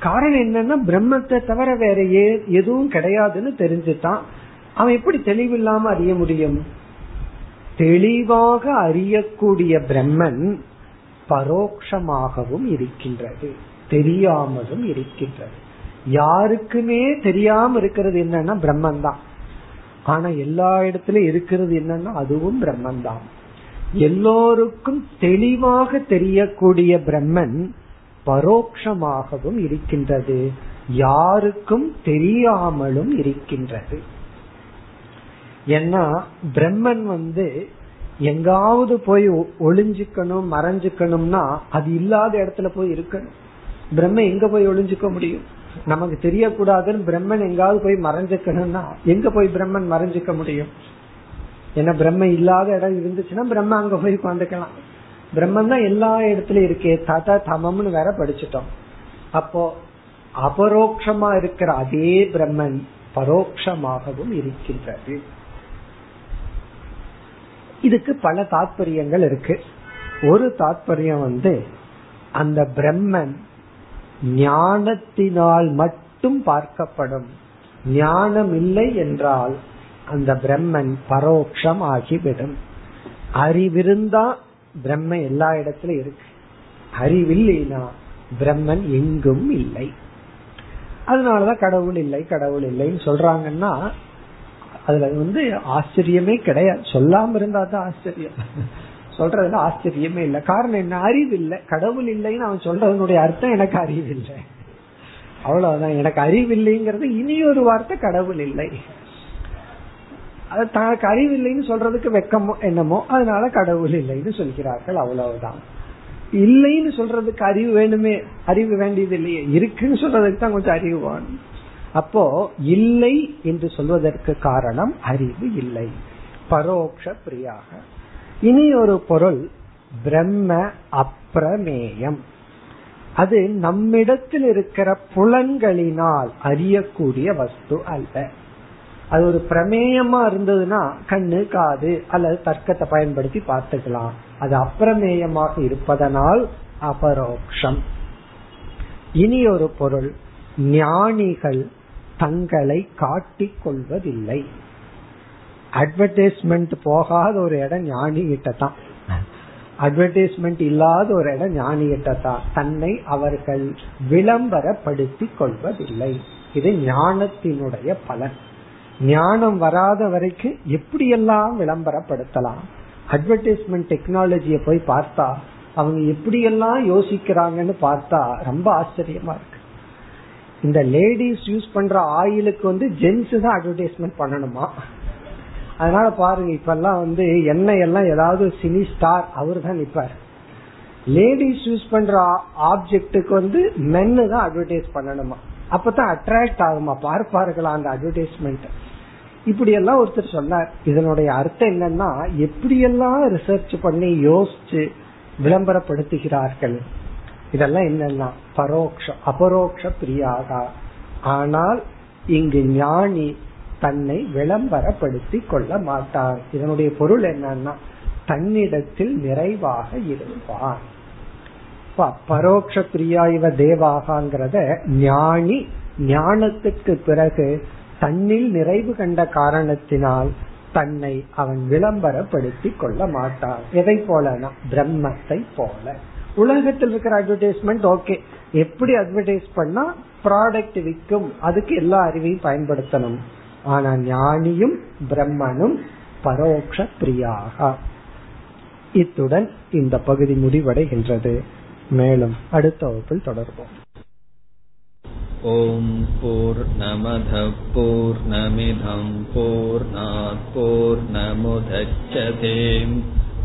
காரணம் என்னன்னா பிரம்மத்தை தவிர வேற எதுவும் கிடையாதுன்னு தெரிஞ்சுட்டான் அவன் எப்படி தெளிவில்லாம அறிய முடியும்? தெளிவாக அறியக்கூடிய பிரம்மன் பரோக்ஷமாகவும் இருக்கின்றது தெரியாமலும் இருக்கின்றது. யாருக்குமே தெரியாம இருக்கிறது என்னன்னா பிரம்மன் தான் ஆனா எல்லா இடத்துலயும் இருக்கிறது என்னன்னா அதுவும் பிரம்மன் தான் எல்லோருக்கும் தெளிவாக தெரியக்கூடிய பிரம்மன் பரோட்சமாகவும் இருக்கின்றது யாருக்கும் தெரியாமலும் இருக்கின்றது. ஏன்னா பிரம்மன் வந்து எங்காவது போய் ஒளிஞ்சுக்கணும் மறைஞ்சுக்கணும்னா அது இல்லாத இடத்துல போய் இருக்கணும். பிரம்ம எங்க போய் ஒளிஞ்சுக்க முடியும்? நமக்கு தெரியக்கூடாதுன்னு பிரம்மன் எங்காவது போய் மறைஞ்சுக்கணும்னா எங்க போய் பிரம்மன் மறைஞ்சுக்க முடியும்? ஏன்னா பிரம்ம இல்லாத இடம் இருந்துச்சுன்னா பிரம்ம அங்க போய் உட்காந்துக்கலாம் பிரம்மன் தான் எல்லா இடத்துலயும் இருக்கே தத தமம்னு வேற படிச்சுட்டோம். அப்போ அபரோக்ஷமா இருக்கிற அதே பிரம்மன் பரோக்ஷமாகவும் இருக்கின்றது. இதுக்கு பல தாத்பரியங்கள் இருக்கு. ஒரு தாத்பரியம் வந்து அந்த பிரம்மன் ஞானத்தினால் மட்டும் பார்க்கப்படும். ஞானம் இல்லை என்றால் அந்த பிரம்மன் பரோட்சம் ஆகிவிடும். அறிவிருந்தா பிரம்ம எல்லா இடத்திலும் இருக்கு. அறிவில்லைனா பிரம்மன் எங்கும் இல்லை. அதனாலதான் கடவுள் இல்லை கடவுள் இல்லைன்னு சொல்றாங்கன்னா அதுல வந்து ஆச்சரியமே கிடையாது. சொல்லாம இருந்தா தான் ஆச்சரியம். சொல்றதுல ஆச்சரியமே இல்லை. காரணம் என்ன? அறிவு இல்லை கடவுள் இல்லைன்னு அவன் சொல்றதனுடைய அர்த்தம் எனக்கு அறிவு இல்லை அவ்வளவுதான். எனக்கு அறிவு இல்லைங்கிறது இனி ஒரு வார்த்தை கடவுள் இல்லை. அது தனக்கு அறிவு இல்லைன்னு சொல்றதுக்கு வெக்கமோ என்னமோ அதனால கடவுள் இல்லைன்னு சொல்கிறார்கள். அவ்வளவுதான். இல்லைன்னு சொல்றதுக்கு அறிவு வேணுமே? அறிவு வேண்டியது இல்லையே இருக்குன்னு சொல்றதுக்கு தான் கொஞ்சம் அறிவு வேணும். அப்போ இல்லை என்று சொல்வதற்கு காரணம் அறிவு இல்லை. பரோக்ஷ பிரியாக. இனி ஒரு பொருள் பிரம்ம அப்பிரமேயம் அது நம்மிடத்தில் இருக்கிற புலன்களினால் அறியக்கூடிய வஸ்து அல்ல. அது ஒரு பிரமேயமா இருந்ததுன்னா கண்ணு காது அல்லது தர்க்கத்தை பயன்படுத்தி பார்த்துக்கலாம். அது அப்பிரமேயமாக இருப்பதனால் அபரோக்ஷம். இனி ஒரு பொருள் ஞானிகள் தங்களை காட்டிக் கொள்வதில்லை அட்வர்டைஸ்மெண்ட் போகாத ஒரு இடம் ஞானி கிட்ட தான் அட்வர்டைஸ்மெண்ட் இல்லாத ஒரு இடம் ஞானி கிட்ட தான் தன்னை அவர்கள் விளம்பரப்படுத்தி கொள்வதில்லை. இது ஞானத்தினுடைய பலன். ஞானம் வராத வரைக்கும் எப்படியெல்லாம் விளம்பரப்படுத்தலாம்? அட்வர்டைஸ்மெண்ட் டெக்னாலஜியை போய் பார்த்தா அவங்க எப்படியெல்லாம் யோசிக்கிறாங்கன்னு பார்த்தா ரொம்ப ஆச்சரியமா இருக்கு. இந்த லேடிஸ் யூஸ் பண்ற ஆயிலுக்கு வந்து ஜென்ஸ் தான் அட்வர்டைஸ்மெண்ட் பண்ணணுமா? அதனால பாருங்க இப்ப எல்லாம் வந்து எண்ணெய் எல்லாம் ஏதாவது சினி ஸ்டார் அவர் தான் நிப்பார். லேடிஸ் யூஸ் பண்ற ஆப்ஜெக்டுக்கு வந்து மென்னு தான் அட்வர்டைஸ் பண்ணணுமா? அப்பதான் அட்ராக்ட் ஆகுமா? பார்ப்பார்களா அந்த அட்வர்டைஸ்மெண்ட் இப்படி எல்லாம் ஒருத்தர் சொன்னார். இதனுடைய அர்த்தம் என்னன்னா எப்படியெல்லாம் ரிசர்ச் பண்ணி யோசிச்சு விளம்பரப்படுத்துகிறார்கள்? இதெல்லாம் என்னன்னா பரோக்ஷ அபரோக்ஷ பிரியாகா ஆனால் இங்கு ஞானி தன்னை விளம்பரப்படுத்தி கொள்ள மாட்டார். இதனுடைய பொருள் என்னன்னா தன்னிடத்தில் நிறைவாக இருப்பார். பரோட்ச பிரியா இவ தேவாகாங்கிறத ஞானி ஞானத்துக்கு பிறகு தன்னில் நிறைவு கண்ட காரணத்தினால் தன்னை அவன் விளம்பரப்படுத்தி கொள்ள மாட்டான். எதை போலனா பிரம்மத்தை போல. உலகத்தில் இருக்கிற அட்வர்டைஸ்மெண்ட் ஓகே எப்படி அட்வர்டைஸ் பண்ணா ப்ராடக்ட் விற்கும் அதுக்கு எல்லா அறிவையும் பயன்படுத்தணும் ஆனா ஞானியும் பிரம்மனும் பரோக்ஷ பிரியாக இத்துடன் இந்த பகுதி முடிவடைகின்றது மேலும் அடுத்த வகுப்பில் தொடர்போம் ॐ पूर्णमधः पूर्णमिधं पूर्णात्